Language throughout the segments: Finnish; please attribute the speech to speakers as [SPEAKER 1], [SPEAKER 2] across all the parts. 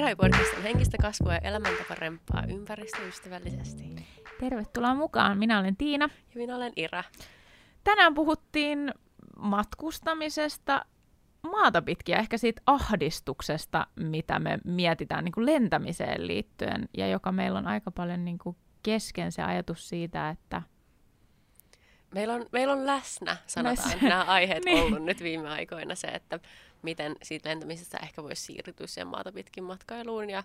[SPEAKER 1] Heräi-podcast on henkistä kasvua ja elämäntaparempaa ympäristöystävällisesti.
[SPEAKER 2] Tervetuloa mukaan. Minä olen Tiina.
[SPEAKER 1] Ja minä olen Ira.
[SPEAKER 2] Tänään puhuttiin matkustamisesta maata pitkin ja ehkä siitä ahdistuksesta, mitä me mietitään niin kuin lentämiseen liittyen ja joka meillä on aika paljon niin kuin kesken se ajatus siitä, että
[SPEAKER 1] Meillä on, meillä on läsnä, sanotaan,
[SPEAKER 2] Läsnä.
[SPEAKER 1] nämä aiheet
[SPEAKER 2] Niin.
[SPEAKER 1] ollut nyt viime aikoina se, että miten siitä lentämisestä ehkä voisi siirtyä siihen maata pitkin matkailuun. Ja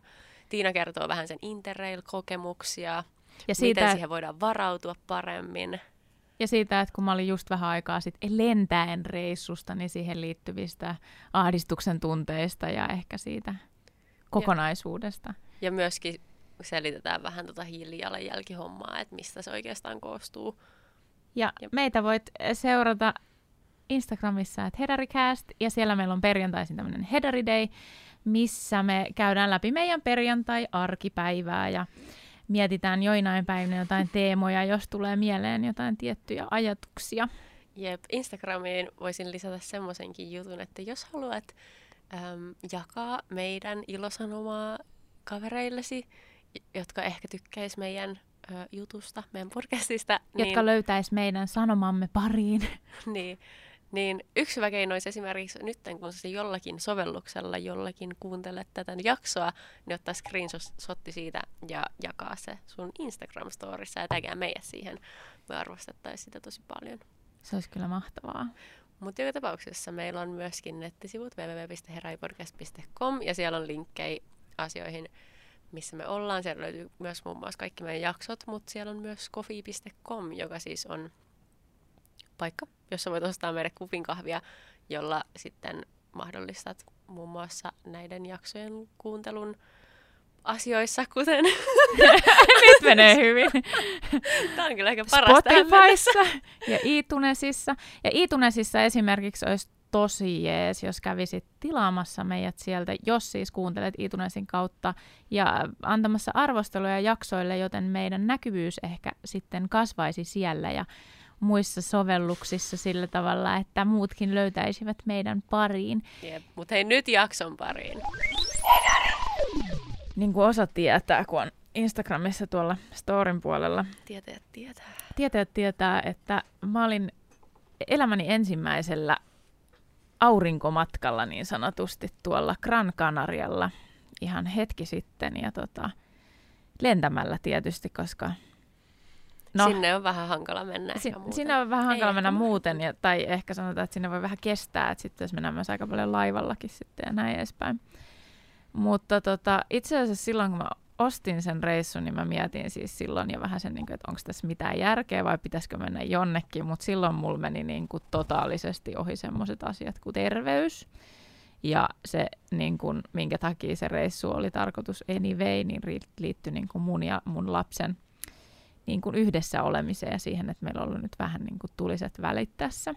[SPEAKER 1] Tiina kertoo vähän sen Interrail-kokemuksia,
[SPEAKER 2] ja
[SPEAKER 1] miten
[SPEAKER 2] siitä,
[SPEAKER 1] siihen voidaan varautua paremmin.
[SPEAKER 2] ja siitä, että kun mä olin just vähän aikaa sitten lentäen reissusta, niin siihen liittyvistä ahdistuksen tunteista ja ehkä siitä kokonaisuudesta.
[SPEAKER 1] Ja myöskin selitetään vähän tota hiilijalanjälkihommaa, että mistä se oikeastaan koostuu.
[SPEAKER 2] Ja
[SPEAKER 1] Jep.
[SPEAKER 2] meitä voit seurata Instagramissa, että Hedaricast, ja siellä meillä on perjantaisin tämmöinen Hedari Day, missä me käydään läpi meidän perjantai-arkipäivää ja mietitään joinain päivinä jotain teemoja, jos tulee mieleen jotain tiettyjä ajatuksia.
[SPEAKER 1] Jep, Instagramiin voisin lisätä semmoisenkin jutun, että jos haluat äm, jakaa meidän ilosanomaa kavereillesi, jotka ehkä tykkäis meidän ö, jutusta, meidän podcastista,
[SPEAKER 2] jotka löytäis meidän sanomamme pariin.
[SPEAKER 1] niin, niin, yksi hyvä keino olisi esimerkiksi nyt, kun sä jollakin sovelluksella jollakin kuuntelet tätä jaksoa, niin ottaa screenshotti siitä ja jakaa se sun Instagram-storissa ja tägää meidän siihen. Me arvostettaisiin sitä tosi paljon.
[SPEAKER 2] Se olisi kyllä mahtavaa.
[SPEAKER 1] Mutta joka tapauksessa meillä on myöskin nettisivut www.heraipodcast.com ja siellä on linkkejä asioihin, missä me ollaan. Siellä löytyy myös muun muassa kaikki meidän jaksot, mutta siellä on myös coffee.com, joka siis on paikka, jossa voit ostaa meille kupin kahvia, jolla sitten mahdollistat muun muassa näiden jaksojen kuuntelun asioissa, kuten
[SPEAKER 2] Nyt menee hyvin.
[SPEAKER 1] tämä on kyllä ehkä paras tähän mennessä.
[SPEAKER 2] Spotifyssa ja iTunesissa. Ja iTunesissa esimerkiksi olisi tosi jees, jos kävisit tilaamassa meidät sieltä, jos siis kuuntelet iTunesin kautta ja antamassa arvosteluja jaksoille, joten meidän näkyvyys ehkä sitten kasvaisi siellä ja muissa sovelluksissa sillä tavalla, että muutkin löytäisivät meidän pariin.
[SPEAKER 1] Jep. Mutta hei nyt jakson pariin.
[SPEAKER 2] Niin kuin osa tietää, kun on Instagramissa tuolla storin puolella
[SPEAKER 1] Tietäjät tietää.
[SPEAKER 2] tietäjät tietää, että mä olin elämäni ensimmäisellä aurinkomatkalla niin sanotusti tuolla Gran Canarialla ihan hetki sitten ja tota, lentämällä tietysti, koska
[SPEAKER 1] No. Sinne on vähän hankala mennä
[SPEAKER 2] si- sinne on vähän hankala
[SPEAKER 1] Ei
[SPEAKER 2] mennä muuten, ja, tai ehkä sanotaan, että sinne voi vähän kestää, että sitten jos mennään myös aika paljon laivallakin sitten ja näin edespäin. Mutta tota, itse asiassa silloin, kun mä ostin sen reissun, niin mä mietin siis silloin jo vähän sen, niin kuin, että onko tässä mitään järkeä vai pitäisikö mennä jonnekin, mutta silloin mulla meni niin kuin totaalisesti ohi semmoiset asiat kuin terveys. Ja se, niin kuin, minkä takia se reissu oli tarkoitus anyway, niin liittyi niin kuin mun ja mun lapsen niin kuin yhdessä olemiseen ja siihen, että meillä on ollut nyt vähän niin kuin tuliset välit tässä.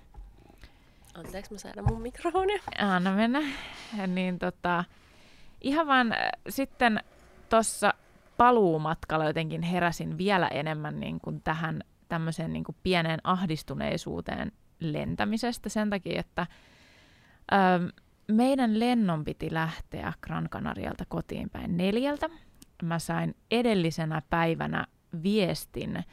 [SPEAKER 1] Anteeksi, mä säädän mun mikrofonia.
[SPEAKER 2] Anna mennä. Niin tota, ihan vaan äh, sitten tuossa paluumatkalla jotenkin heräsin vielä enemmän niin kuin tähän tämmöiseen niin kuin pieneen ahdistuneisuuteen lentämisestä sen takia, että ö, meidän lennon piti lähteä Gran Canarialta kotiin päin neljältä. Mä sain edellisenä päivänä viestin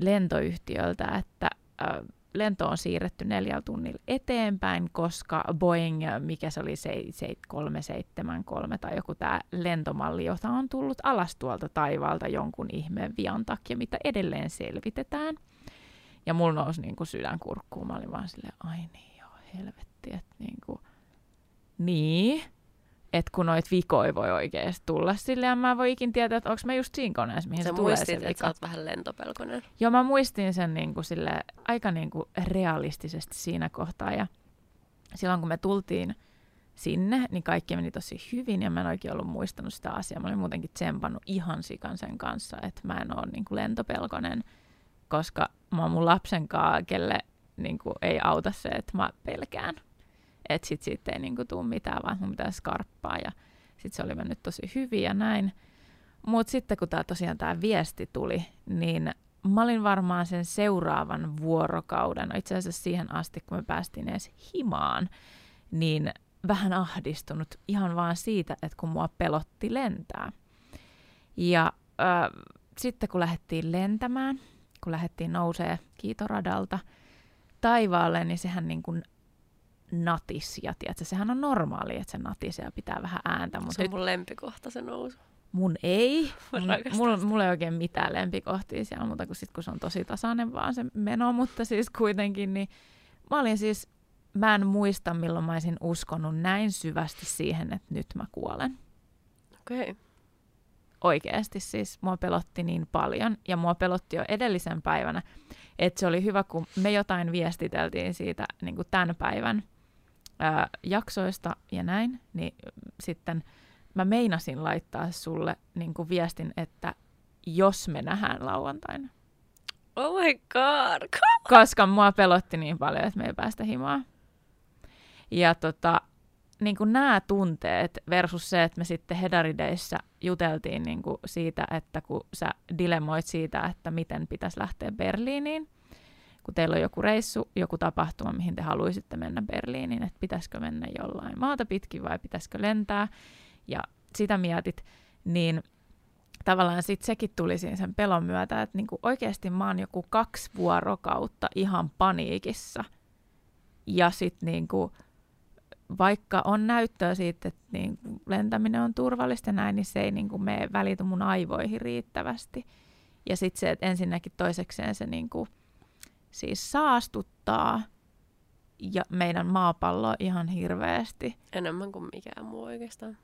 [SPEAKER 2] lentoyhtiöltä, että ö, lento on siirretty neljällä tunnilla eteenpäin, koska Boeing, mikä se oli, se, se 373 tai joku tämä lentomalli, jota on tullut alas tuolta taivaalta jonkun ihmeen vian takia, mitä edelleen selvitetään. Ja mulla nousi niin kuin sydän kurkkuun. Mä olin vaan silleen, ai niin joo, helvetti, että niin kuin, niin, että kun noit vikoja voi oikeasti tulla silleen, ja mä en voi ikin tietää, että onko mä just siinä koneessa, mihin
[SPEAKER 1] Sä
[SPEAKER 2] se tulee se
[SPEAKER 1] muistit, että
[SPEAKER 2] vika.
[SPEAKER 1] sä oot vähän lentopelkonen.
[SPEAKER 2] Joo, mä muistin sen niin kuin sille, aika niin kuin realistisesti siinä kohtaa. Ja silloin kun me tultiin sinne, niin kaikki meni tosi hyvin ja mä en oikein ollut muistanut sitä asiaa. Mä olin muutenkin tsempannut ihan sikan sen kanssa, että mä en ole niin kuin lentopelkonen, koska mä oon mun lapsen kanssa, kelle niin kuin ei auta se, että mä pelkään. Että sit siitä ei niin kuin tule mitään, vaan mun pitää skarppaa ja sit se oli mennyt tosi hyvin ja näin. Mutta sitten kun tää tosiaan tämä viesti tuli, niin mä olin varmaan sen seuraavan vuorokauden, no itse asiassa siihen asti, kun me päästiin edes himaan, niin vähän ahdistunut ihan vaan siitä, että kun mua pelotti lentää. Ja ö, sitten kun lähdettiin lentämään, kun lähdettiin nousee kiitoradalta taivaalle, niin sehän niin kuin natis. Ja tiedätkö, sehän on normaali, että se natisee ja pitää vähän ääntä.
[SPEAKER 1] Mutta se on nyt... mun lempikohta se nousu.
[SPEAKER 2] Mun ei. Mulla, mulla ei oikein mitään lempikohtia siellä, mutta kun, sit, kun se on tosi tasainen vaan se meno, mutta siis kuitenkin, niin mä olin siis, mä en muista milloin mä olisin uskonut näin syvästi siihen, että nyt mä kuolen.
[SPEAKER 1] Okei. Okay.
[SPEAKER 2] Oikeasti siis mua pelotti niin paljon ja mua pelotti jo edellisen päivänä, että se oli hyvä, kun me jotain viestiteltiin siitä niin kuin tämän päivän ää, jaksoista ja näin, niin sitten – mä meinasin laittaa sulle niin kuin viestin, että jos me nähdään lauantaina.
[SPEAKER 1] Oh my god!
[SPEAKER 2] Koska mua pelotti niin paljon, että me ei päästä himaan. Ja tota, niin kuin nämä tunteet versus se, että me sitten Hedarideissä juteltiin niin kuin siitä, että kun sä dilemoit siitä, että miten pitäisi lähteä Berliiniin, kun teillä on joku reissu, joku tapahtuma, mihin te haluaisitte mennä Berliiniin, että pitäisikö mennä jollain maata pitkin vai pitäisikö lentää, ja sitä mietit, niin tavallaan sitten sekin tuli siinä sen pelon myötä, että niinku oikeasti mä oon joku kaksi vuorokautta ihan paniikissa. Ja sitten niinku, vaikka on näyttöä siitä, että niinku lentäminen on turvallista näin, niin se ei niinku mene välity mun aivoihin riittävästi. Ja sitten se, että ensinnäkin toisekseen se niinku, siis saastuttaa ja meidän maapalloa ihan hirveästi.
[SPEAKER 1] Enemmän kuin mikään muu oikeastaan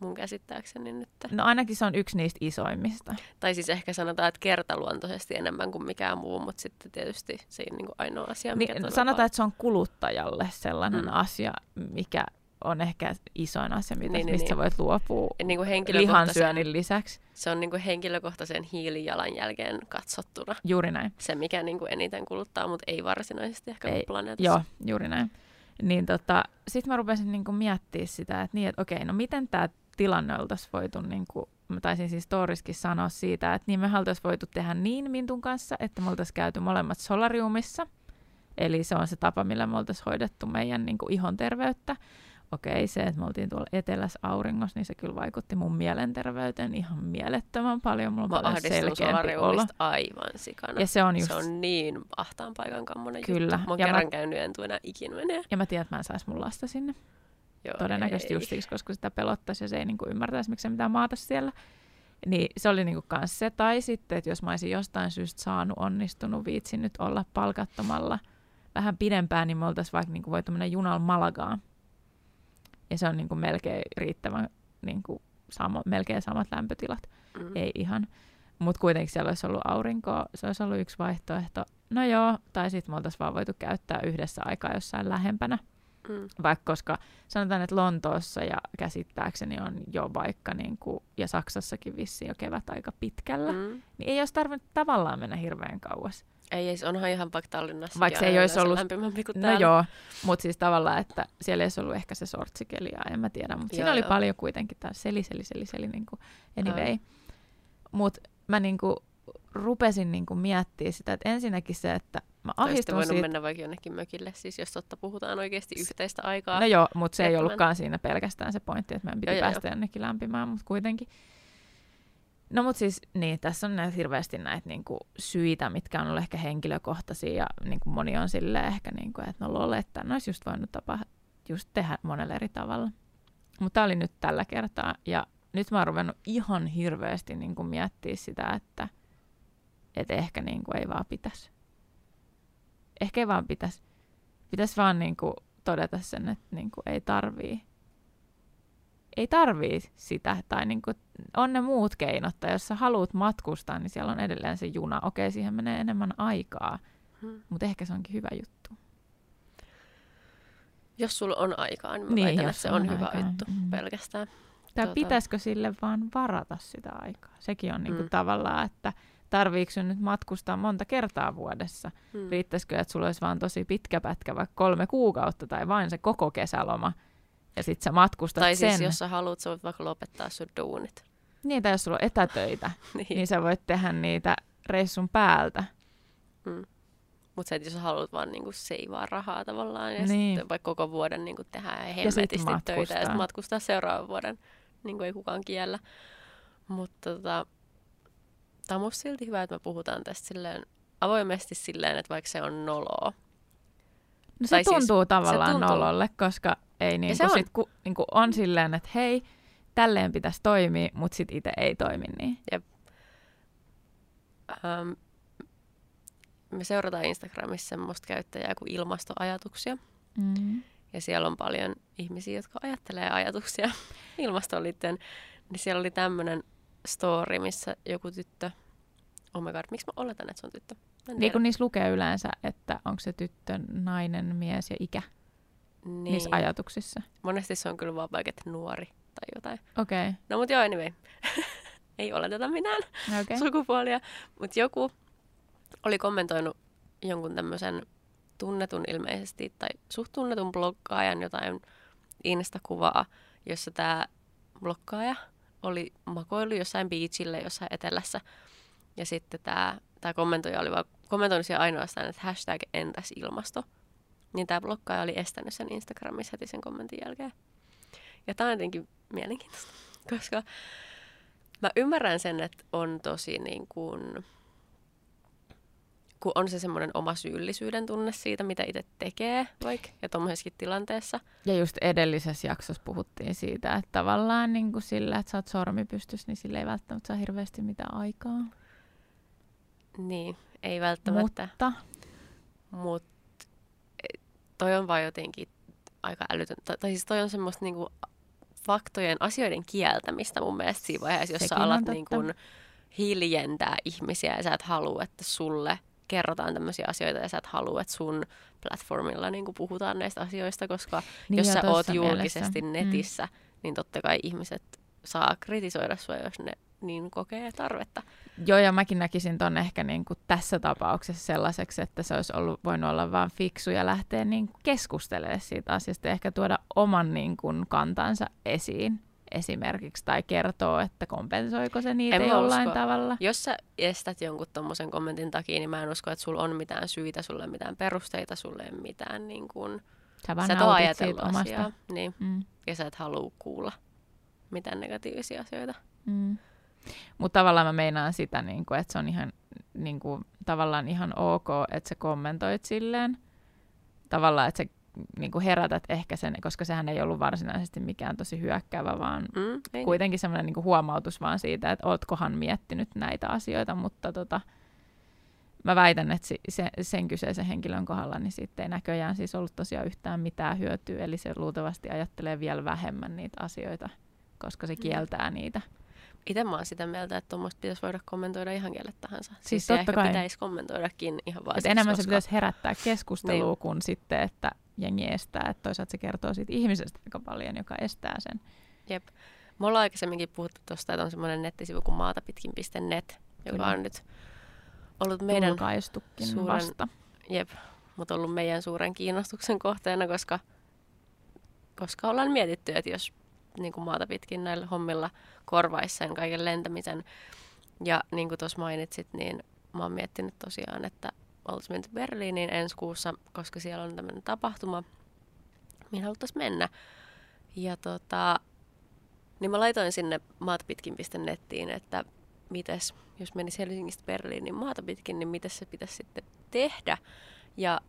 [SPEAKER 1] mun käsittääkseni nyt.
[SPEAKER 2] No ainakin se on yksi niistä isoimmista.
[SPEAKER 1] Tai siis ehkä sanotaan, että kertaluontoisesti enemmän kuin mikään muu, mutta sitten tietysti se ei niin ainoa asia, mikä
[SPEAKER 2] niin, Sanotaan, että se on kuluttajalle sellainen mm. asia, mikä on ehkä isoin asia, mitä, niin, mistä niin, voit luopua niin kuin lihansyönnin lisäksi.
[SPEAKER 1] Se on niin kuin henkilökohtaisen hiilijalanjälkeen katsottuna.
[SPEAKER 2] Juuri näin.
[SPEAKER 1] Se, mikä niin kuin eniten kuluttaa, mutta ei varsinaisesti ehkä ei, planeetassa.
[SPEAKER 2] Joo, juuri näin. Niin tota, sitten mä rupesin niin miettimään sitä, että, niin, että okei, no miten tämä tilanne oltaisiin voitu, niin kuin, mä taisin siis Toriskin sanoa siitä, että niin me oltaisiin voitu tehdä niin Mintun kanssa, että me oltaisiin käyty molemmat solariumissa, eli se on se tapa, millä me oltaisiin hoidettu meidän niin kuin, ihon terveyttä. Okei, se, että me oltiin tuolla etelässä auringossa, niin se kyllä vaikutti mun mielenterveyteen ihan mielettömän paljon. Mulla on paljon selkeämpi olo.
[SPEAKER 1] aivan sikana.
[SPEAKER 2] Ja se on, just...
[SPEAKER 1] se on niin ahtaan paikan kammonen kyllä. juttu. Mä oon ja kerran mä... käynyt, en tule enää ikinä menee.
[SPEAKER 2] Ja mä tiedän, että mä en saisi mun lasta sinne. Joo, Todennäköisesti just siksi, koska sitä pelottaisi ja se ei niin kuin ymmärtäisi, miksi se mitään maata siellä. Niin se oli niinku kans se. Tai sitten, että jos mä olisin jostain syystä saanut, onnistunut, viitsin nyt olla palkattomalla vähän pidempään, niin me oltaisiin vaikka niinku voitu mennä junalla Malagaan. Ja se on niinku melkein riittävän, niinku samo, melkein samat lämpötilat. Mm. Ei ihan. Mutta kuitenkin siellä olisi ollut aurinkoa, se olisi ollut yksi vaihtoehto. No joo, tai sitten me oltaisiin vaan voitu käyttää yhdessä aikaa jossain lähempänä. Mm. Vaikka koska sanotaan, että Lontoossa ja käsittääkseni on jo vaikka, niin kuin, ja Saksassakin vissi jo kevät aika pitkällä, mm. niin ei olisi tarvinnut tavallaan mennä hirveän kauas.
[SPEAKER 1] Ei, ei onhan ihan vaikka Tallinnassa.
[SPEAKER 2] Vaikka se ei olisi ollut... lämpimämpi kuin No joo, mutta siis tavallaan, että siellä ei olisi ollut ehkä se sortsikeli, en mä tiedä, mutta siinä oli joo. paljon kuitenkin tämä seli, seli, seli, seli, niin kuin anyway. Mutta mä niin kuin rupesin niin kuin miettimään sitä, että ensinnäkin se, että mä ahdistun
[SPEAKER 1] voinut siitä... mennä vaikka jonnekin mökille, siis jos totta puhutaan oikeasti yhteistä aikaa.
[SPEAKER 2] No joo, mutta se ei ollutkaan siinä pelkästään se pointti, että meidän piti joo, päästä joo. jonnekin lämpimään, mutta kuitenkin. No mutta siis niin, tässä on näitä hirveästi näitä niinku, syitä, mitkä on ollut ehkä henkilökohtaisia ja niinku, moni on sille ehkä, niinku, että no lolle, että ne olisi just voinut tapa just tehdä monella eri tavalla. Mutta oli nyt tällä kertaa ja nyt mä oon ruvennut ihan hirveästi niinku, miettiä sitä, että että ehkä niin kuin ei vaan pitäisi. Ehkä ei vaan pitäisi. Pitäisi vaan niin kuin todeta sen, että niin kuin ei tarvii. Ei tarvii sitä. Tai niin kuin, on ne muut keinot. Tai jos sä haluat matkustaa, niin siellä on edelleen se juna. Okei, siihen menee enemmän aikaa. Hmm. Mutta ehkä se onkin hyvä juttu.
[SPEAKER 1] Jos sulla on aikaa, niin mä niin, väitän, että se on, on hyvä aikaa. juttu mm. pelkästään.
[SPEAKER 2] Tai tuota... pitäisikö sille vaan varata sitä aikaa? Sekin on niinku mm. tavallaan, että tarviiko nyt matkustaa monta kertaa vuodessa? Hmm. Riittäisikö, että sulla olisi vaan tosi pitkä pätkä, vaikka kolme kuukautta tai vain se koko kesäloma, ja sitten sä matkustat
[SPEAKER 1] tai
[SPEAKER 2] sen.
[SPEAKER 1] Tai siis jos sä haluat, sä voit vaikka lopettaa sun duunit.
[SPEAKER 2] Niin, tai jos sulla on etätöitä, niin. niin sä voit tehdä niitä reissun päältä.
[SPEAKER 1] Hmm. Mutta se, jos sä haluat vaan niinku seivaa rahaa tavallaan ja
[SPEAKER 2] Niin.
[SPEAKER 1] sitten vaikka koko vuoden niinku tehdä hemmetisti töitä ja
[SPEAKER 2] matkustaa.
[SPEAKER 1] sitten matkustaa seuraavan vuoden, niin kuin ei kukaan kiellä. Mutta tota, tämä on musta silti hyvä, että me puhutaan tästä silleen avoimesti silleen, että vaikka se on noloa.
[SPEAKER 2] No se
[SPEAKER 1] Tai siis
[SPEAKER 2] tuntuu tavallaan
[SPEAKER 1] tuntuu.
[SPEAKER 2] nololle, koska ei niinku
[SPEAKER 1] se on.
[SPEAKER 2] sit, ku, niinku on silleen, että hei, tälleen pitäisi toimia, mutta sit itse ei toimi niin.
[SPEAKER 1] Ähm, me seurataan Instagramissa semmoista käyttäjää kuin ilmastoajatuksia.
[SPEAKER 2] Mm.
[SPEAKER 1] Ja siellä on paljon ihmisiä, jotka ajattelee ajatuksia ilmastoon liittyen. Niin siellä oli tämmöinen story, missä joku tyttö... Oh my god, miksi mä oletan, että se on tyttö?
[SPEAKER 2] Niin kun niissä lukee yleensä, että onko se tyttö, nainen, mies ja ikä niin. niissä ajatuksissa.
[SPEAKER 1] Monesti se on kyllä vaan vaikka että nuori tai jotain.
[SPEAKER 2] Okei,
[SPEAKER 1] No mut joo, anyway. Ei oleteta mitään
[SPEAKER 2] okay. okay.
[SPEAKER 1] sukupuolia. Mutta joku oli kommentoinut jonkun tämmöisen tunnetun ilmeisesti, tai suht tunnetun bloggaajan jotain Insta-kuvaa, jossa tämä bloggaaja oli makoillut jossain beachille jossain etelässä. Ja sitten tämä tää kommentoija oli vaan kommentoinut siellä ainoastaan, että hashtag entäs ilmasto. Niin tämä bloggaaja oli estänyt sen Instagramissa heti sen kommentin jälkeen. Ja tämä on jotenkin mielenkiintoista, koska mä ymmärrän sen, että on tosi niin kuin, kun on se semmoinen oma syyllisyyden tunne siitä, mitä itse tekee vaikka, ja tuommoisessakin tilanteessa.
[SPEAKER 2] Ja just edellisessä jaksossa puhuttiin siitä, että tavallaan niin kuin sillä, että sä oot sormi pystyssä, niin sillä ei välttämättä saa hirveästi mitään aikaa.
[SPEAKER 1] Niin, ei välttämättä.
[SPEAKER 2] Mutta
[SPEAKER 1] Mutta toi on vaan jotenkin aika älytön. Tai, tai siis toi on semmoista niinku faktojen, asioiden kieltämistä mun mielestä siinä vaiheessa, jos sä
[SPEAKER 2] Sekin on
[SPEAKER 1] alat niinku hiljentää ihmisiä ja sä et halua, että sulle kerrotaan tämmöisiä asioita ja sä et halua, että sun platformilla niinku puhutaan näistä asioista, koska
[SPEAKER 2] niin
[SPEAKER 1] jos sä oot julkisesti
[SPEAKER 2] mielessä.
[SPEAKER 1] netissä, mm. niin totta kai ihmiset saa kritisoida sua, jos ne niin kokee tarvetta.
[SPEAKER 2] Joo, ja mäkin näkisin ton ehkä niin kuin tässä tapauksessa sellaiseksi, että se olisi ollut, voinut olla vaan fiksu ja lähteä niin kuin keskustelemaan siitä asiasta ja ehkä tuoda oman niin kuin kantansa esiin esimerkiksi, tai kertoo, että kompensoiko se niitä
[SPEAKER 1] En
[SPEAKER 2] jollain
[SPEAKER 1] usko.
[SPEAKER 2] tavalla.
[SPEAKER 1] Jos sä estät jonkun tommosen kommentin takia, niin mä en usko, että sulla on mitään syitä, sulla ei ole mitään perusteita, sulla ei mitään niin kuin...
[SPEAKER 2] Sä vaan
[SPEAKER 1] Sä et ajatellut
[SPEAKER 2] omasta.
[SPEAKER 1] asiaa. Niin,
[SPEAKER 2] Mm.
[SPEAKER 1] ja sä et halua kuulla mitään negatiivisia asioita.
[SPEAKER 2] Mm. Mutta tavallaan mä meinaan sitä, niin kuin, että se on ihan, niin kuin, tavallaan ihan ok, että sä kommentoit silleen. Tavallaan, että sä niin kuin herätät ehkä sen, koska sehän ei ollut varsinaisesti mikään tosi hyökkäävä, vaan
[SPEAKER 1] Mm, ei
[SPEAKER 2] kuitenkin semmoinen niin huomautus vaan siitä, että ootkohan miettinyt näitä asioita, mutta tota, mä väitän, että se, sen kyseisen henkilön kohdalla niin siitä ei näköjään siis ollut tosiaan yhtään mitään hyötyä, eli se luultavasti ajattelee vielä vähemmän niitä asioita, koska se kieltää niitä.
[SPEAKER 1] Itse mä oon sitä mieltä, että tuommoista pitäisi voida kommentoida ihan kelle tahansa. Siis,
[SPEAKER 2] Siis
[SPEAKER 1] se
[SPEAKER 2] totta
[SPEAKER 1] ehkä
[SPEAKER 2] kai.
[SPEAKER 1] pitäisi kommentoidakin ihan vaan siksi,
[SPEAKER 2] enemmän se
[SPEAKER 1] koska...
[SPEAKER 2] pitäisi herättää keskustelua
[SPEAKER 1] Niin.
[SPEAKER 2] kuin sitten, että jengi estää. Että toisaalta se kertoo siitä ihmisestä aika paljon, joka estää sen.
[SPEAKER 1] Jep. Me ollaan aikaisemminkin puhuttu tuosta, että on semmoinen nettisivu kuin maatapitkin.net, joka
[SPEAKER 2] Kyllä.
[SPEAKER 1] on nyt ollut meidän, suuren-
[SPEAKER 2] vasta.
[SPEAKER 1] jep, mutta ollut meidän suuren kiinnostuksen kohteena, koska, koska ollaan mietitty, että jos niin kuin maata pitkin näillä hommilla korvaisi sen kaiken lentämisen. Ja niin kuin tuossa mainitsit, niin mä oon miettinyt tosiaan, että oltaisiin menty Berliiniin ensi kuussa, koska siellä on tämmöinen tapahtuma, mihin haluttaisiin mennä. Ja tota, niin mä laitoin sinne maatapitkin.nettiin, että mites, jos menisi Helsingistä Berliiniin maata pitkin, niin mitä se pitäisi sitten tehdä. Ja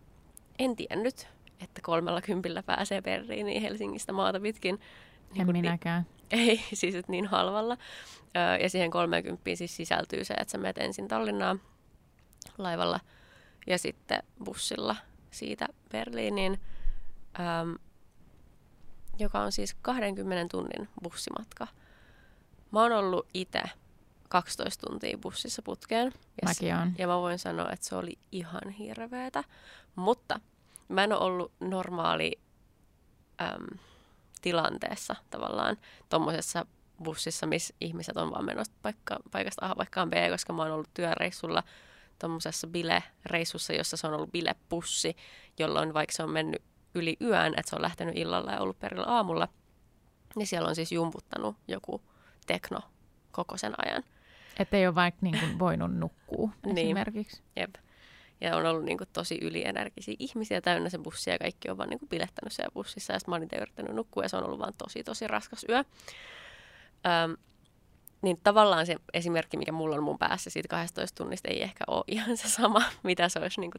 [SPEAKER 1] en tiennyt, että kolmella kympillä pääsee Berliiniin Helsingistä maata pitkin.
[SPEAKER 2] En
[SPEAKER 1] Niin ni-
[SPEAKER 2] minäkään.
[SPEAKER 1] ei, siis että niin halvalla. Öö, ja siihen 30 siis sisältyy se, että sä menet ensin Tallinnaan laivalla ja sitten bussilla siitä Berliiniin, öö, joka on siis 20 tunnin bussimatka. Mä oon ollut itse 12 tuntia bussissa putkeen. Ja,
[SPEAKER 2] Mäkin on.
[SPEAKER 1] ja mä voin sanoa, että se oli ihan hirveetä. Mutta mä en ole ollut normaali äm, tilanteessa tavallaan tuommoisessa bussissa, missä ihmiset on vaan menossa paikka, paikasta A paikkaan B, koska mä oon ollut työreissulla tuommoisessa bilereissussa, jossa se on ollut bilepussi, jolloin vaikka se on mennyt yli yön, että se on lähtenyt illalla ja ollut perillä aamulla, niin siellä on siis jumputtanut joku tekno koko sen ajan.
[SPEAKER 2] Että ei ole vaikka niin kuin voinut nukkua
[SPEAKER 1] Niin.
[SPEAKER 2] esimerkiksi.
[SPEAKER 1] Jep. Ja on ollut niin kuin, tosi ylienergisiä ihmisiä täynnä se bussi ja kaikki on vaan niin kuin, bilettänyt siellä bussissa. Ja sitten mä olin yrittänyt nukkua ja se on ollut vaan tosi tosi raskas yö. Öm, niin tavallaan se esimerkki, mikä mulla on mun päässä siitä 12 tunnista, ei ehkä ole ihan se sama, mitä se olisi niin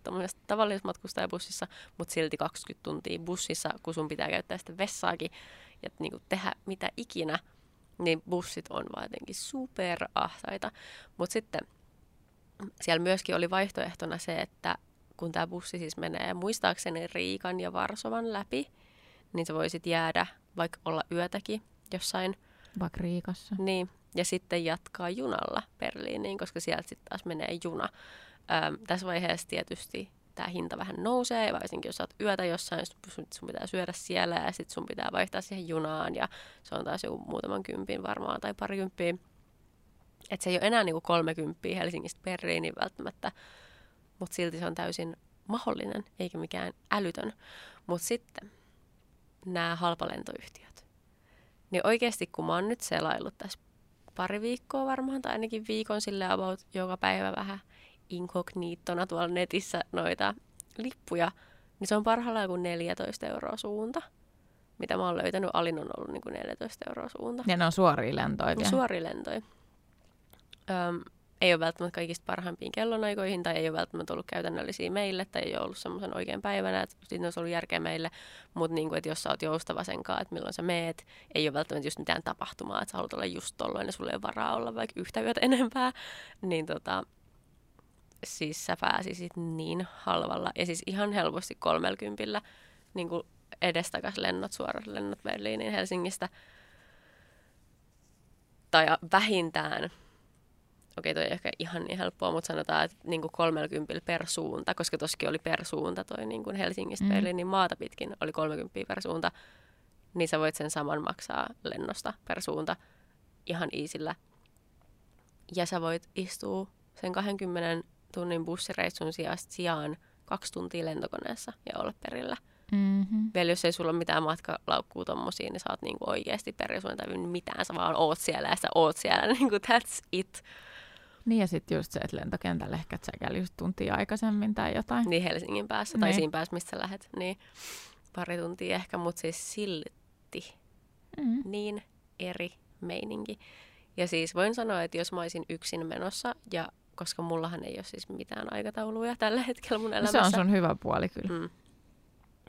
[SPEAKER 1] tavallisessa matkustajabussissa, mutta silti 20 tuntia bussissa, kun sun pitää käyttää sitä vessaakin ja niin kuin tehdä mitä ikinä, niin bussit on vaan jotenkin superahtaita. Mutta sitten siellä myöskin oli vaihtoehtona se, että kun tämä bussi siis menee muistaakseni Riikan ja Varsovan läpi, niin sä voisit jäädä vaikka olla yötäkin jossain.
[SPEAKER 2] Vaikka Riikassa.
[SPEAKER 1] Niin, ja sitten jatkaa junalla Berliiniin, koska sieltä sitten taas menee juna. Öm, tässä vaiheessa tietysti tämä hinta vähän nousee, varsinkin jos olet yötä jossain, sun pitää syödä siellä ja sitten sun pitää vaihtaa siihen junaan ja se on taas joku muutaman kympin varmaan tai parikymppiä. Että se ei ole enää niinku 30 Helsingistä Berliiniin välttämättä, mutta silti se on täysin mahdollinen, eikä mikään älytön. Mutta sitten nämä halpalentoyhtiöt. Niin oikeasti kun mä oon nyt selaillut tässä pari viikkoa varmaan, tai ainakin viikon sille about joka päivä vähän inkogniittona tuolla netissä noita lippuja, niin se on parhaillaan kuin 14 euroa suunta. Mitä mä oon löytänyt, alin on ollut niin kuin 14 euroa suunta.
[SPEAKER 2] Ja ne on suoria lentoja vielä.
[SPEAKER 1] Suoria lentoja. Öm, ei ole välttämättä kaikista parhaimpiin kellonaikoihin tai ei ole välttämättä ollut käytännöllisiä meille tai ei ole ollut semmoisen oikein päivänä, että siitä olisi ollut järkeä meille, mutta niin kuin, että jos sä oot joustava senkaan, että milloin sä meet, ei ole välttämättä just mitään tapahtumaa, että sä haluat olla just tolloin ja sulla ei varaa olla vaikka yhtä yötä enempää, niin tota, siis sä pääsisit niin halvalla. Ja siis ihan helposti kolmelkympillä niin kuin edestakas lennot, suorat lennot Berliiniin Helsingistä. Tai vähintään okei toi ei ehkä ihan niin helppoa, mutta sanotaan, että niin kuin 30 per suunta, koska toskin oli per suunta toi niin kuin Helsingistä mm. Berliinin maata pitkin oli 30 per suunta, niin sä voit sen saman maksaa lennosta per suunta ihan iisillä. Ja sä voit istua sen 20 tunnin bussireissun sijaan kaksi tuntia lentokoneessa ja olla perillä. Mm-hmm. Vielä jos ei sulla ole mitään matkalaukkuu tommosia, niin sä oot niinku oikeasti perillä, mitään, sä vaan oot siellä ja sä oot siellä, niinku that's it.
[SPEAKER 2] Niin ja sitten just se, että lentokentälle ehkä tsäkäli just tuntia aikaisemmin tai jotain.
[SPEAKER 1] Niin Helsingin päässä niin. tai siinä päässä, mistä sä lähet. Niin pari tuntia ehkä, mutta siis silti mm. niin eri meininki. Ja siis voin sanoa, että jos mä olisin yksin menossa ja koska mullahan ei ole siis mitään aikatauluja tällä hetkellä mun elämässä.
[SPEAKER 2] No se on sun hyvä puoli kyllä. Mm.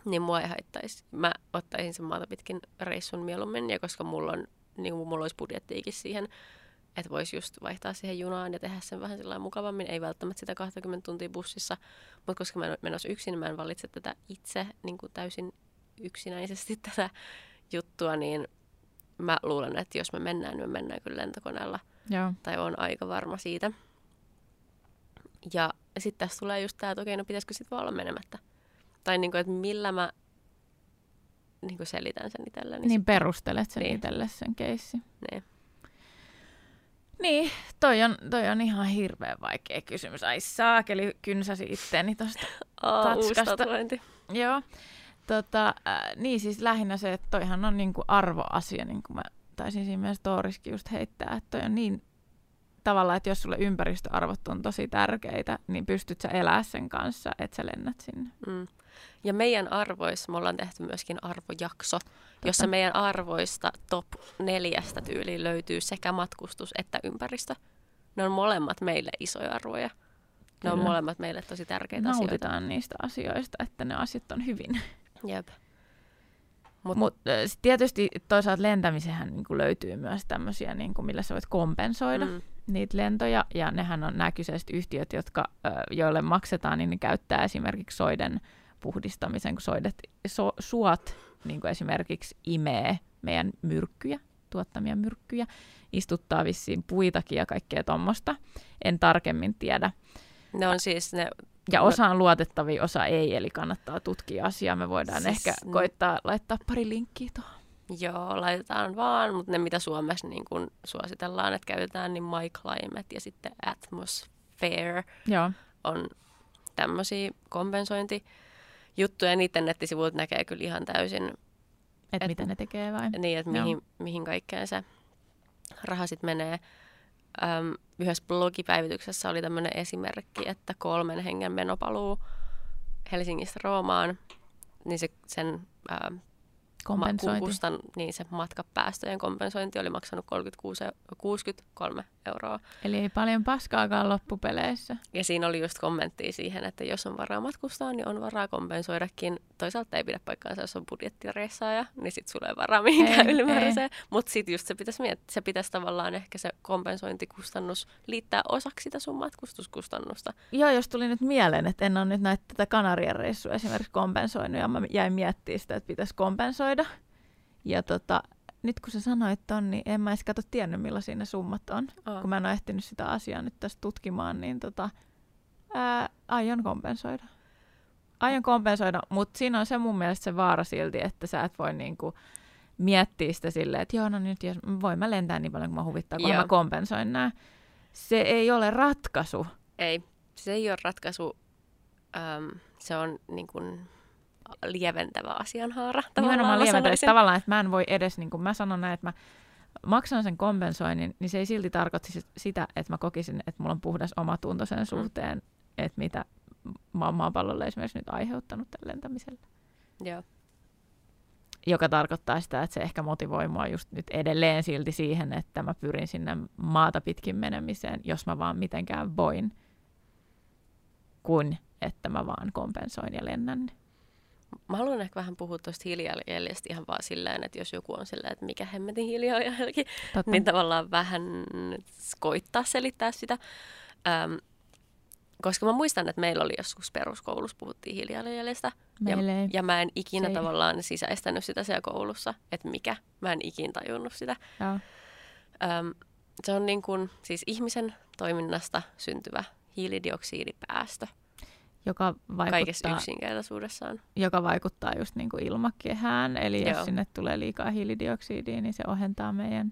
[SPEAKER 1] Niin mua ei haittaisi. Mä ottaisin sen maata pitkin reissun mieluummin, ja koska mulla on, niin mulla olisi budjettiikin siihen että voisi just vaihtaa siihen junaan ja tehdä sen vähän sillä mukavammin. Ei välttämättä sitä 20 tuntia bussissa, mutta koska mä en menossa yksin, mä en valitse tätä itse niin kuin täysin yksinäisesti tätä juttua, niin mä luulen, että jos me mennään, niin me mennään kyllä lentokoneella. Joo. Tai on aika varma siitä. Ja sitten tässä tulee just tämä, että okei, no pitäisikö sitten vaan olla menemättä. Tai niin kuin, että millä mä niin kuin selitän sen itselleni.
[SPEAKER 2] Niin perustelet sen niin. itselle sen keissi.
[SPEAKER 1] Niin.
[SPEAKER 2] Niin, toi on, toi on ihan hirveän vaikea kysymys. Ai saakeli, kynsäsi itteeni tuosta tatskasta. Joo. Tota, äh, niin siis lähinnä se, että toihan on niinku arvoasia, niin kuin mä taisin siinä myös Tooriskin just heittää, että toi on niin tavallaan, että jos sulle ympäristöarvot on tosi tärkeitä, niin pystyt sä elää sen kanssa, että sä lennät sinne. Mm.
[SPEAKER 1] Ja meidän arvoissa me ollaan tehty myöskin arvojakso, jossa meidän arvoista top neljästä tyyliin löytyy sekä matkustus että ympäristö. Ne on molemmat meille isoja arvoja. Ne Kyllä. on molemmat meille tosi tärkeitä
[SPEAKER 2] Nautitaan
[SPEAKER 1] asioita.
[SPEAKER 2] niistä asioista, että ne asiat on hyvin.
[SPEAKER 1] Jep.
[SPEAKER 2] Mutta Mut, tietysti toisaalta lentämisehän niin löytyy myös tämmöisiä, niin millä sä voit kompensoida. Mm niitä lentoja, ja nehän on nämä kyseiset yhtiöt, jotka, joille maksetaan, niin ne käyttää esimerkiksi soiden puhdistamisen, kun soidet, so, suot niin kuin esimerkiksi imee meidän myrkkyjä, tuottamia myrkkyjä, istuttaa vissiin puitakin ja kaikkea tuommoista. En tarkemmin tiedä.
[SPEAKER 1] Ne on siis ne...
[SPEAKER 2] Ja osa on luotettavia, osa ei, eli kannattaa tutkia asiaa. Me voidaan siis ehkä koittaa laittaa pari linkkiä tuohon.
[SPEAKER 1] Joo, laitetaan vaan, mutta ne mitä Suomessa niin kun suositellaan, että käytetään, niin My Climate ja sitten Atmosphere Joo. on tämmöisiä kompensointijuttuja. Niiden nettisivuilta näkee kyllä ihan täysin.
[SPEAKER 2] Että et, mitä ne tekee vai?
[SPEAKER 1] Niin, että mihin, mihin kaikkeen se raha sitten menee. äm, yhdessä blogipäivityksessä oli tämmöinen esimerkki, että kolmen hengen menopaluu Helsingistä Roomaan, niin se, sen ää,
[SPEAKER 2] Kompensointi.
[SPEAKER 1] kustan, niin se matkapäästöjen kompensointi oli maksanut 36, 63 euroa.
[SPEAKER 2] Eli ei paljon paskaakaan loppupeleissä.
[SPEAKER 1] Ja siinä oli just kommentti siihen, että jos on varaa matkustaa, niin on varaa kompensoidakin. Toisaalta ei pidä paikkaansa, jos on budjettireissaaja, niin sitten sulla ei varaa mihinkään
[SPEAKER 2] Ei,
[SPEAKER 1] ylimääräiseen. Mutta sitten just se pitäisi miettiä, se pitäisi tavallaan ehkä se kompensointikustannus liittää osaksi sitä sun matkustuskustannusta.
[SPEAKER 2] Joo, jos tuli nyt mieleen, että en ole nyt näitä tätä Kanarian reissua esimerkiksi kompensoinut, ja mä jäin miettimään sitä, että pitäisi kompensoida. Ja tota, nyt kun sä sanoit ton, niin en mä edes kato tiennyt, millaisia ne summat on.
[SPEAKER 1] Aa.
[SPEAKER 2] Kun mä en ole ehtinyt sitä asiaa nyt tästä tutkimaan, niin tota, ää, aion kompensoida. Aion kompensoida, mutta siinä on se mun mielestä se vaara silti, että sä et voi niinku miettiä sitä silleen, että joo, no nyt jos voin mä lentää niin paljon kuin mä huvittaa, kun mä kompensoin nää. Se ei ole ratkaisu.
[SPEAKER 1] Ei, se ei ole ratkaisu. Öm, se on niin kuin lieventävä asianhaara. tavallaan
[SPEAKER 2] Nimenomaan
[SPEAKER 1] mä
[SPEAKER 2] lieventä, että
[SPEAKER 1] sanoisin.
[SPEAKER 2] tavallaan, että mä en voi edes, niin kuin mä sanon näin, että mä maksan sen kompensoinnin, niin se ei silti tarkoita sit- sitä, että mä kokisin, että mulla on puhdas omatunto
[SPEAKER 1] Mm.
[SPEAKER 2] sen suhteen, että mitä mä oon maapallolle esimerkiksi nyt aiheuttanut tällä lentämisellä.
[SPEAKER 1] Joo.
[SPEAKER 2] Joka tarkoittaa sitä, että se ehkä motivoi mua just nyt edelleen silti siihen, että mä pyrin sinne maata pitkin menemiseen, jos mä vaan mitenkään voin, kuin että mä vaan kompensoin ja lennän.
[SPEAKER 1] Mä haluan ehkä vähän puhua tuosta hiilijalanjäljestä ihan vaan silleen, että jos joku on silleen, että mikä hemmetin hiilijalanjälki,
[SPEAKER 2] Totta.
[SPEAKER 1] niin tavallaan vähän koittaa selittää sitä. Öm, koska mä muistan, että meillä oli joskus peruskoulussa, puhuttiin hiilijalanjäljestä.
[SPEAKER 2] Meille ei.
[SPEAKER 1] Ja mä en ikinä
[SPEAKER 2] Se ei-
[SPEAKER 1] tavallaan sisäistänyt sitä siellä koulussa, että mikä. Mä en ikin tajunnut sitä.
[SPEAKER 2] Joo.
[SPEAKER 1] Öm, se on niin kuin, siis ihmisen toiminnasta syntyvä hiilidioksidipäästö
[SPEAKER 2] joka
[SPEAKER 1] kaikessa
[SPEAKER 2] vaikuttaa,
[SPEAKER 1] yksinkertaisuudessaan.
[SPEAKER 2] joka vaikuttaa just niin kuin ilmakehään. Eli
[SPEAKER 1] Joo.
[SPEAKER 2] jos sinne tulee liikaa hiilidioksidia, niin se ohentaa meidän...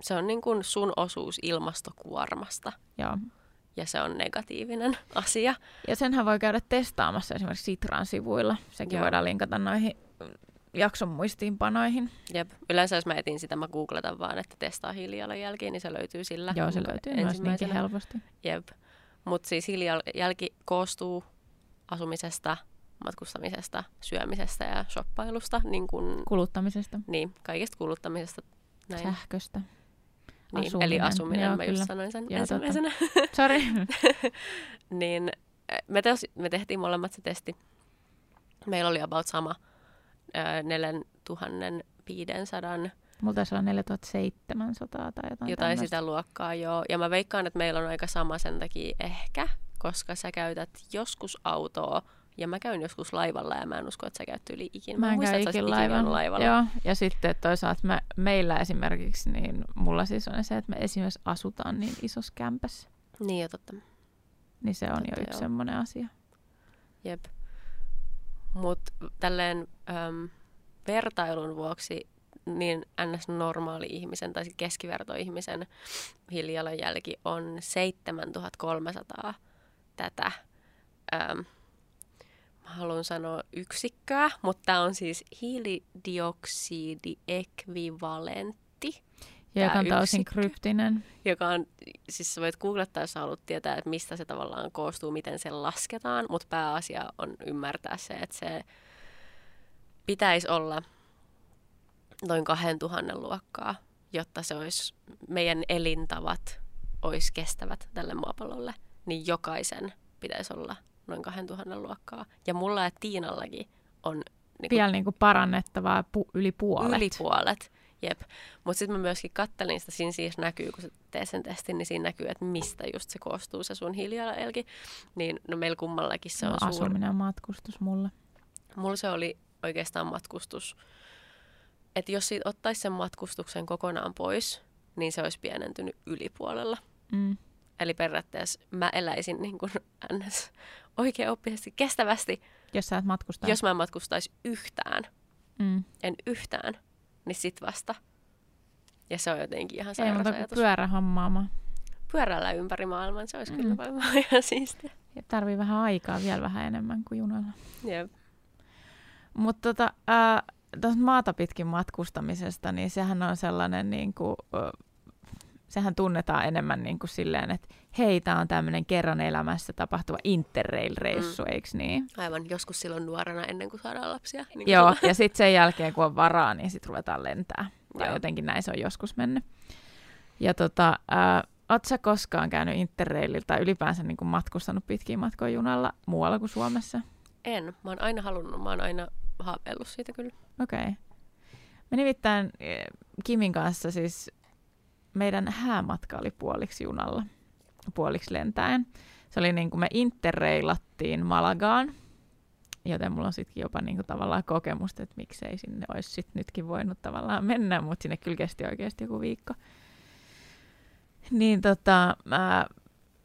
[SPEAKER 1] Se on niin kuin sun osuus ilmastokuormasta
[SPEAKER 2] Joo.
[SPEAKER 1] ja se on negatiivinen asia.
[SPEAKER 2] Ja senhän voi käydä testaamassa esimerkiksi Sitran sivuilla. Sekin
[SPEAKER 1] Joo.
[SPEAKER 2] voidaan linkata noihin jakson muistiinpanoihin.
[SPEAKER 1] Jep. Yleensä jos mä etin sitä, mä googletan vaan, että testaa hiilijalanjälkiä, niin se löytyy sillä.
[SPEAKER 2] Joo, se löytyy myös niinkin helposti.
[SPEAKER 1] Jep. Mutta siis hiilijalanjälki koostuu asumisesta, matkustamisesta, syömisestä ja shoppailusta, niin, kun,
[SPEAKER 2] Kuluttamisesta,
[SPEAKER 1] niin kaikesta kuluttamisesta. Näin.
[SPEAKER 2] sähköstä.
[SPEAKER 1] Niin,
[SPEAKER 2] asuminen.
[SPEAKER 1] Eli asuminen,
[SPEAKER 2] Joo,
[SPEAKER 1] mä
[SPEAKER 2] kyllä.
[SPEAKER 1] just sanoin sen
[SPEAKER 2] Joo,
[SPEAKER 1] ensimmäisenä.
[SPEAKER 2] Sori.
[SPEAKER 1] niin äh, me, teos, me tehtiin molemmat se testi. Meillä oli about sama äh, 4500,
[SPEAKER 2] Mulla taisi olla 4700 tai jotain
[SPEAKER 1] jotain
[SPEAKER 2] tämmöistä.
[SPEAKER 1] sitä luokkaa joo. Ja mä veikkaan, että meillä on aika sama sen takia ehkä, koska sä käytät joskus autoa ja mä käyn joskus laivalla ja mä en usko, että sä käyt yli ikinä.
[SPEAKER 2] Mä en
[SPEAKER 1] muistan, että
[SPEAKER 2] ikinä
[SPEAKER 1] ikinä
[SPEAKER 2] laivalla. Joo, ja sitten toisaalta me, meillä esimerkiksi, niin mulla siis on se, että me esimerkiksi asutaan niin isossa kämpässä.
[SPEAKER 1] Niin jo totta.
[SPEAKER 2] Niin se on
[SPEAKER 1] Totta,
[SPEAKER 2] jo yksi
[SPEAKER 1] joo.
[SPEAKER 2] semmoinen asia.
[SPEAKER 1] Jep. Mutta tälleen äm, vertailun vuoksi niin ns. normaali ihmisen tai sit keskivertoihmisen hiilijalanjälki on 7300 tätä, äm, mä haluan sanoa yksikköä, mutta tämä on siis hiilidioksidiekvivalentti,
[SPEAKER 2] Ja joka on täysin kryptinen.
[SPEAKER 1] joka on, siis sä voit googlettaa, jos haluat tietää, että mistä se tavallaan koostuu, miten se lasketaan, mutta pääasia on ymmärtää se, että se pitäisi olla noin 2000 luokkaa, jotta se olisi, meidän elintavat olisi kestävät tälle maapallolle, niin jokaisen pitäisi olla noin 2000 luokkaa. Ja mulla ja Tiinallakin on niin
[SPEAKER 2] Vielä niin kuin parannettavaa pu- yli puolet.
[SPEAKER 1] Yli puolet. Jep. Mutta sitten mä myöskin kattelin sitä, siinä siis näkyy, kun sä teet sen testin, niin siinä näkyy, että mistä just se koostuu se sun hiilijalanjälki. Niin no meillä kummallakin se on
[SPEAKER 2] no,
[SPEAKER 1] suuri.
[SPEAKER 2] asuminen ja matkustus mulle.
[SPEAKER 1] Mulla se oli oikeastaan matkustus. Että jos siitä ottaisi sen matkustuksen kokonaan pois, niin se olisi pienentynyt yli puolella.
[SPEAKER 2] Mm.
[SPEAKER 1] Eli periaatteessa mä eläisin niin kuin ns. oikeaoppisesti, kestävästi,
[SPEAKER 2] Jos sä et matkusta.
[SPEAKER 1] jos mä en matkustaisi yhtään.
[SPEAKER 2] Mm.
[SPEAKER 1] En yhtään, niin sit vasta. Ja se on jotenkin ihan
[SPEAKER 2] Ei
[SPEAKER 1] sairas
[SPEAKER 2] muuta kuin
[SPEAKER 1] pyörällä ympäri maailman, se olisi mm. kyllä varmaan ihan siistiä.
[SPEAKER 2] Ja tarvii vähän aikaa, vielä vähän enemmän kuin junalla.
[SPEAKER 1] Jep.
[SPEAKER 2] Mutta tota, ää, tuosta maata pitkin matkustamisesta, niin sehän on sellainen, niin kuin, sehän tunnetaan enemmän niin kuin silleen, että hei, tämä on tämmöinen kerran elämässä tapahtuva interrail-reissu, mm. eikö niin?
[SPEAKER 1] Aivan, joskus silloin nuorena ennen kuin saadaan lapsia. Niin
[SPEAKER 2] Joo, ja sitten sen jälkeen kun on varaa, niin sitten ruvetaan lentää. Tai Joo. jotenkin näin se on joskus mennyt. Ja tota, äh, Oletko sä koskaan käynyt Interraililla tai ylipäänsä niin kuin matkustanut pitkiä matkoja junalla muualla kuin Suomessa?
[SPEAKER 1] En. Mä oon aina halunnut, mä oon aina haaveillut siitä kyllä.
[SPEAKER 2] Okei. Okay. Me nimittäin eh, Kimin kanssa siis meidän häämatka oli puoliksi junalla, puoliksi lentäen. Se oli niin kuin me interreilattiin Malagaan, joten mulla on sitten jopa niin kuin tavallaan kokemusta, että miksei sinne olisi sit nytkin voinut tavallaan mennä, mutta sinne kyllä kesti oikeasti joku viikko. Niin tota, mä,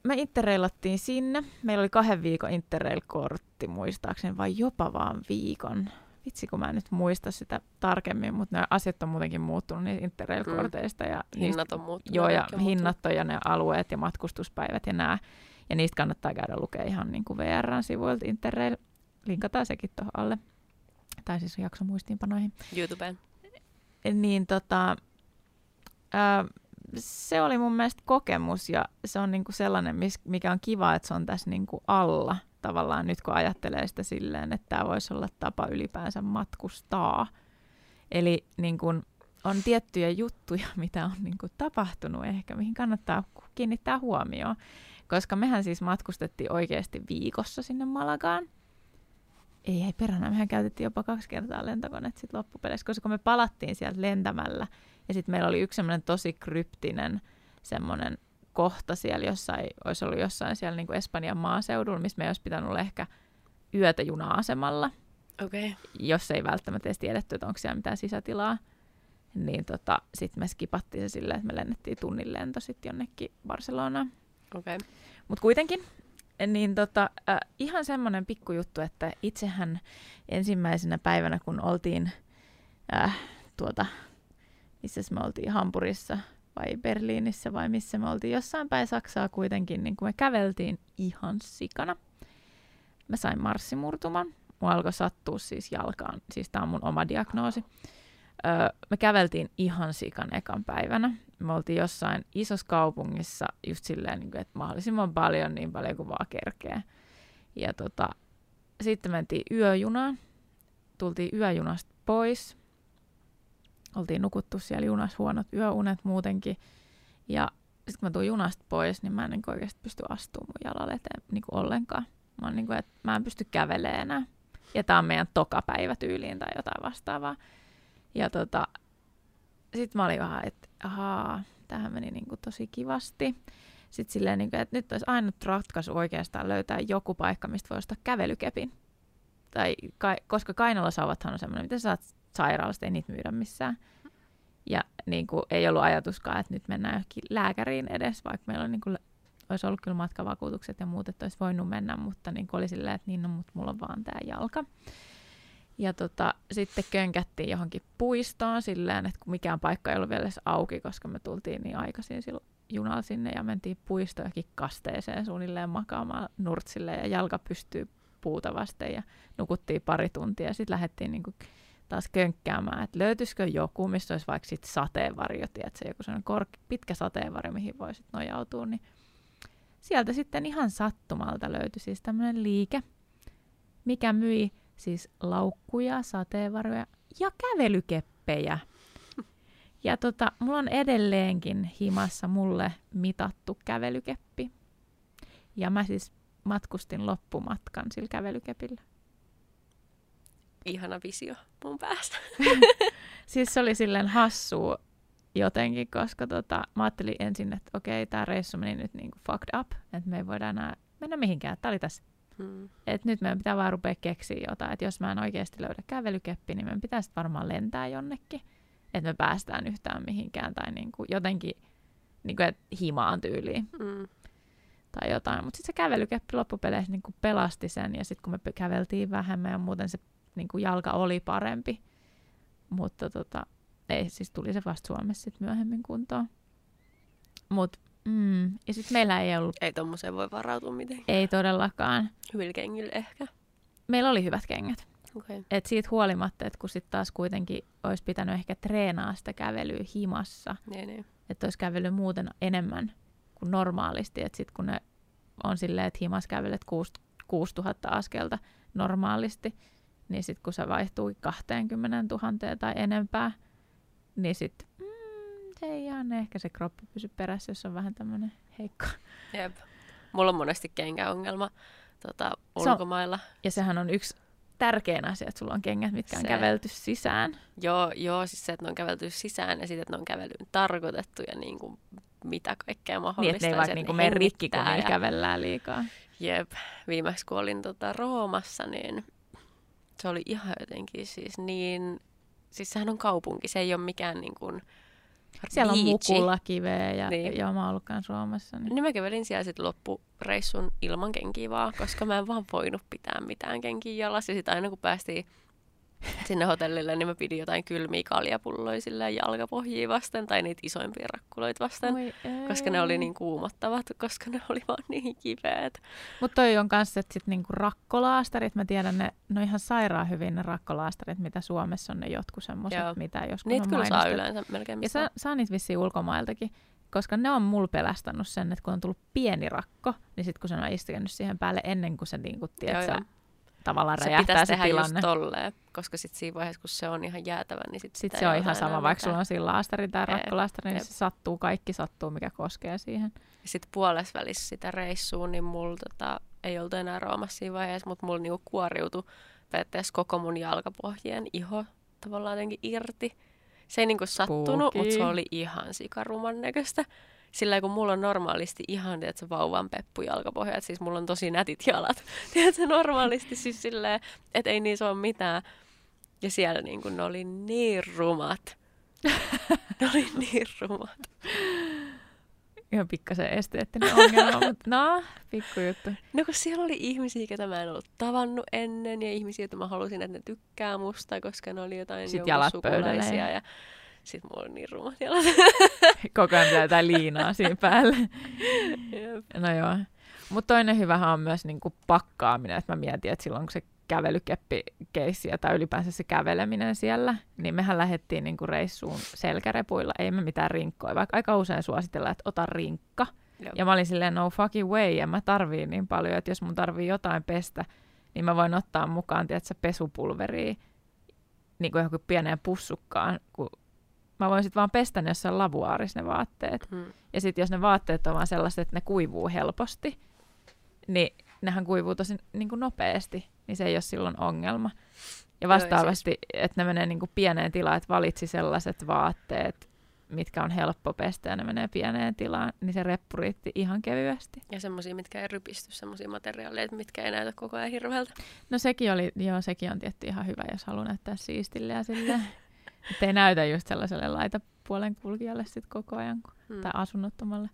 [SPEAKER 2] me interreilattiin sinne. Meillä oli kahden viikon interrail-kortti muistaakseni, vai jopa vaan viikon. Vitsi, kun mä en nyt muista sitä tarkemmin, mutta ne asiat on muutenkin muuttunut niistä interrail-korteista. Ja
[SPEAKER 1] mm. hinnat on muuttunut.
[SPEAKER 2] Joo, ja hinnat on ja ne alueet ja matkustuspäivät ja nämä. Ja niistä kannattaa käydä lukea ihan niin kuin VRn-sivuilta Interrail. Linkataan sekin tuohon alle. Tai siis jakso muistiinpanoihin.
[SPEAKER 1] YouTubeen.
[SPEAKER 2] Niin tota, ää, se oli mun mielestä kokemus ja se on niinku sellainen, mikä on kiva, että se on tässä niinku alla tavallaan nyt kun ajattelee sitä silleen, että tämä voisi olla tapa ylipäänsä matkustaa. Eli niin kun on tiettyjä juttuja, mitä on niin kun tapahtunut ehkä, mihin kannattaa kiinnittää huomioon. Koska mehän siis matkustettiin oikeasti viikossa sinne Malagaan. Ei, ei peränä, mehän käytettiin jopa kaksi kertaa lentokoneet sitten loppupeleissä, koska me palattiin sieltä lentämällä – ja sitten meillä oli yksi semmoinen tosi kryptinen semmoinen kohta siellä jossain, olisi ollut jossain siellä niin kuin Espanjan maaseudulla, missä me olisi pitänyt olla ehkä yötä juna-asemalla.
[SPEAKER 1] Okay.
[SPEAKER 2] Jos ei välttämättä edes tiedetty, että onko siellä mitään sisätilaa. Niin tota, sitten me skipattiin se silleen, että me lennettiin tunnin lento sitten jonnekin Barcelonaan.
[SPEAKER 1] Okay.
[SPEAKER 2] Mutta kuitenkin, niin tota, äh, ihan semmoinen pikkujuttu, että itsehän ensimmäisenä päivänä, kun oltiin äh, tuota, missä me oltiin Hampurissa vai Berliinissä vai missä me oltiin jossain päin Saksaa kuitenkin, niin kun me käveltiin ihan sikana. Mä sain marssimurtuman. Mua alkoi sattua siis jalkaan, siis tää on mun oma diagnoosi. Öö, me käveltiin ihan sikan ekan päivänä. Me oltiin jossain isossa kaupungissa just silleen, niin kuin, että mahdollisimman paljon, niin paljon kuin vaan kerkee. Ja tota, sitten mentiin yöjunaan. Tultiin yöjunasta pois oltiin nukuttu siellä junassa huonot yöunet muutenkin. Ja sitten kun mä tuun junasta pois, niin mä en niin oikeasti pysty astumaan mun jalalle eteen niin kuin ollenkaan. Mä, niin kuin, että mä en pysty kävelemään enää. Ja tää on meidän tokapäivä tyyliin tai jotain vastaavaa. Ja tota, sitten mä olin vähän, että ahaa, tähän meni niin kuin tosi kivasti. Sitten silleen, niin kuin, että nyt olisi ainut ratkaisu oikeastaan löytää joku paikka, mistä voi ostaa kävelykepin. Tai, ka, koska kainalosauvathan on semmoinen, mitä saat sairaalasta, ei niitä myydä missään. Ja niin kuin, ei ollut ajatuskaan, että nyt mennään johonkin lääkäriin edes, vaikka meillä on, niin kuin, olisi ollut kyllä matkavakuutukset ja muut, että olisi voinut mennä, mutta niin kuin oli silleen, että niin, no, mutta mulla on vaan tämä jalka. Ja tota, sitten könkättiin johonkin puistoon silleen, että mikään paikka ei ollut vielä edes auki, koska me tultiin niin aikaisin silloin junalla sinne ja mentiin puistojakin kasteeseen suunnilleen makaamaan nurtsille ja jalka pystyy puuta vasten ja nukuttiin pari tuntia. Sitten lähdettiin niin kuin taas könkkäämään, että löytyisikö joku, missä olisi vaikka sit sateenvarjo, tiedätkö, joku sellainen kork- pitkä sateenvarjo, mihin voisit nojautua, niin sieltä sitten ihan sattumalta löytyi siis tämmöinen liike, mikä myi siis laukkuja, sateenvarjoja ja kävelykeppejä. Ja tota, mulla on edelleenkin himassa mulle mitattu kävelykeppi. Ja mä siis matkustin loppumatkan sillä kävelykepillä
[SPEAKER 1] ihana visio mun päästä.
[SPEAKER 2] siis se oli silleen hassu jotenkin, koska tota, mä ajattelin ensin, että okei, tämä reissu meni nyt niinku fucked up, että me ei voida enää mennä mihinkään. Tämä oli tässä. Hmm. Et nyt meidän pitää vaan rupea keksiä jotain, että jos mä en oikeasti löydä kävelykeppi, niin meidän pitäisi varmaan lentää jonnekin, että me päästään yhtään mihinkään tai niinku jotenkin niinku, et himaan tyyliin. Hmm tai jotain. Mutta sitten se kävelykeppi loppupeleissä niin pelasti sen, ja sitten kun me käveltiin vähemmän ja muuten se niin kuin jalka oli parempi. Mutta tota, ei, siis tuli se vasta Suomessa sit myöhemmin kuntoon. Mut, mm, ja sitten meillä ei ollut...
[SPEAKER 1] Ei tommoseen voi varautua mitenkään.
[SPEAKER 2] Ei todellakaan.
[SPEAKER 1] Hyvillä kengillä ehkä.
[SPEAKER 2] Meillä oli hyvät kengät.
[SPEAKER 1] Okay.
[SPEAKER 2] Et siitä huolimatta, että kun sitten taas kuitenkin olisi pitänyt ehkä treenaa sitä kävelyä himassa,
[SPEAKER 1] niin, niin.
[SPEAKER 2] että olisi kävellyt muuten enemmän kuin normaalisti. Että sitten kun ne on silleen, että himas kävelet 6000 askelta normaalisti, niin sitten kun se vaihtuu 20 000 tai enempää, niin sitten mm, se ei ihan ehkä se kroppa pysy perässä, jos on vähän tämmöinen heikko.
[SPEAKER 1] Jep. Mulla on monesti kenkäongelma tota, ulkomailla. Se
[SPEAKER 2] on, ja sehän on yksi tärkein asia, että sulla on kengät, mitkä on se, kävelty sisään.
[SPEAKER 1] Joo, joo, siis se, että ne on kävelty sisään ja sitten, että ne on kävelty tarkoitettu ja niin kuin mitä kaikkea mahdollista.
[SPEAKER 2] Niin, että ne ei vaikka niin mene rikki, kun ja... kävellään liikaa.
[SPEAKER 1] Jep, viimeksi kun olin tota Roomassa, niin se oli ihan jotenkin siis niin, siis sehän on kaupunki, se ei ole mikään niin kuin
[SPEAKER 2] siellä on mukulla kiveä ja niin. joo, mä ollut Suomessa.
[SPEAKER 1] Niin. niin mä kävelin siellä sitten loppureissun ilman kenkiä vaan, koska mä en vaan voinut pitää mitään kenkiä jalassa. Ja sitten aina kun päästiin sinne hotellille, niin mä pidin jotain kylmiä kaljapulloja silleen jalkapohjia vasten tai niitä isoimpia rakkuloita vasten, Oi, koska ne oli niin kuumottavat, koska ne oli vaan niin kiveet.
[SPEAKER 2] Mutta toi on kanssa, että sit niinku rakkolaastarit, mä tiedän ne, no ihan sairaan hyvin ne rakkolaastarit, mitä Suomessa on ne jotkut semmoiset, mitä joskus
[SPEAKER 1] Niitä
[SPEAKER 2] on
[SPEAKER 1] kyllä saa yleensä melkein
[SPEAKER 2] Ja saa, saa niitä vissiin ulkomailtakin, koska ne on mulla pelästänyt sen, että kun on tullut pieni rakko, niin sitten kun se on istunut siihen päälle ennen kuin se niinku, tiedät, joo, joo tavallaan se räjähtää se, tilanne.
[SPEAKER 1] Just tolleen, koska sitten siinä vaiheessa, kun se on ihan jäätävä, niin sitten
[SPEAKER 2] sit se on ihan sama, vaikka sulla on siinä laastari tai rakkolaastari, niin se sattuu, kaikki sattuu, mikä koskee siihen.
[SPEAKER 1] Sitten puolessa välissä sitä reissua, niin mulla tota, ei oltu enää Roomassa siinä vaiheessa, mutta mulla niinku kuoriutui periaatteessa koko mun jalkapohjien iho tavallaan jotenkin irti. Se ei niinku sattunut, mutta se oli ihan sikaruman näköistä sillä kun mulla on normaalisti ihan, että se vauvan peppu jalkapohjat, siis mulla on tosi nätit jalat. Tiedätkö, normaalisti siis silleen, että ei niissä ole mitään. Ja siellä niin kun ne oli niin rumat. ne oli niin rumat.
[SPEAKER 2] Ihan pikkasen esteettinen ongelma, mutta no, pikkujuttu.
[SPEAKER 1] No kun siellä oli ihmisiä, joita mä en ollut tavannut ennen, ja ihmisiä, joita mä halusin, että ne tykkää musta, koska ne oli jotain
[SPEAKER 2] Sitten jalat
[SPEAKER 1] sukulaisia. Ja sitten mulla on niin rumat jalat.
[SPEAKER 2] Koko ajan jotain liinaa siinä päälle. no joo. Mutta toinen hyvähän on myös niinku pakkaaminen. että mä mietin, että silloin kun se kävelykeppi-keissi tai ylipäänsä se käveleminen siellä, niin mehän lähdettiin niinku reissuun selkärepuilla, ei me mitään rinkkoja, vaikka aika usein suositellaan, että ota rinkka. Joo. Ja mä olin silleen, no fucking way, ja mä tarviin niin paljon, että jos mun tarvii jotain pestä, niin mä voin ottaa mukaan, tiedätkö, pesupulveria, niin kuin johonkin pieneen pussukkaan, kun mä voin sitten vaan pestä ne jossain lavuaarissa ne vaatteet. Hmm. Ja sitten jos ne vaatteet on vaan sellaiset, että ne kuivuu helposti, niin nehän kuivuu tosi niin kuin nopeasti, niin se ei ole silloin ongelma. Ja vastaavasti, Joo, siis... että ne menee niin kuin pieneen tilaan, että valitsi sellaiset vaatteet, mitkä on helppo pestä ja ne menee pieneen tilaan, niin se reppu riitti ihan kevyesti.
[SPEAKER 1] Ja semmoisia, mitkä ei rypisty, semmoisia materiaaleja, mitkä ei näytä koko ajan hirveältä.
[SPEAKER 2] No sekin oli, joo, sekin on tietty ihan hyvä, jos haluaa näyttää siistille ja silleen. Että ei näytä just sellaiselle laitapuolen kulkijalle sit koko ajan, kun, hmm. tai asunnottomalle,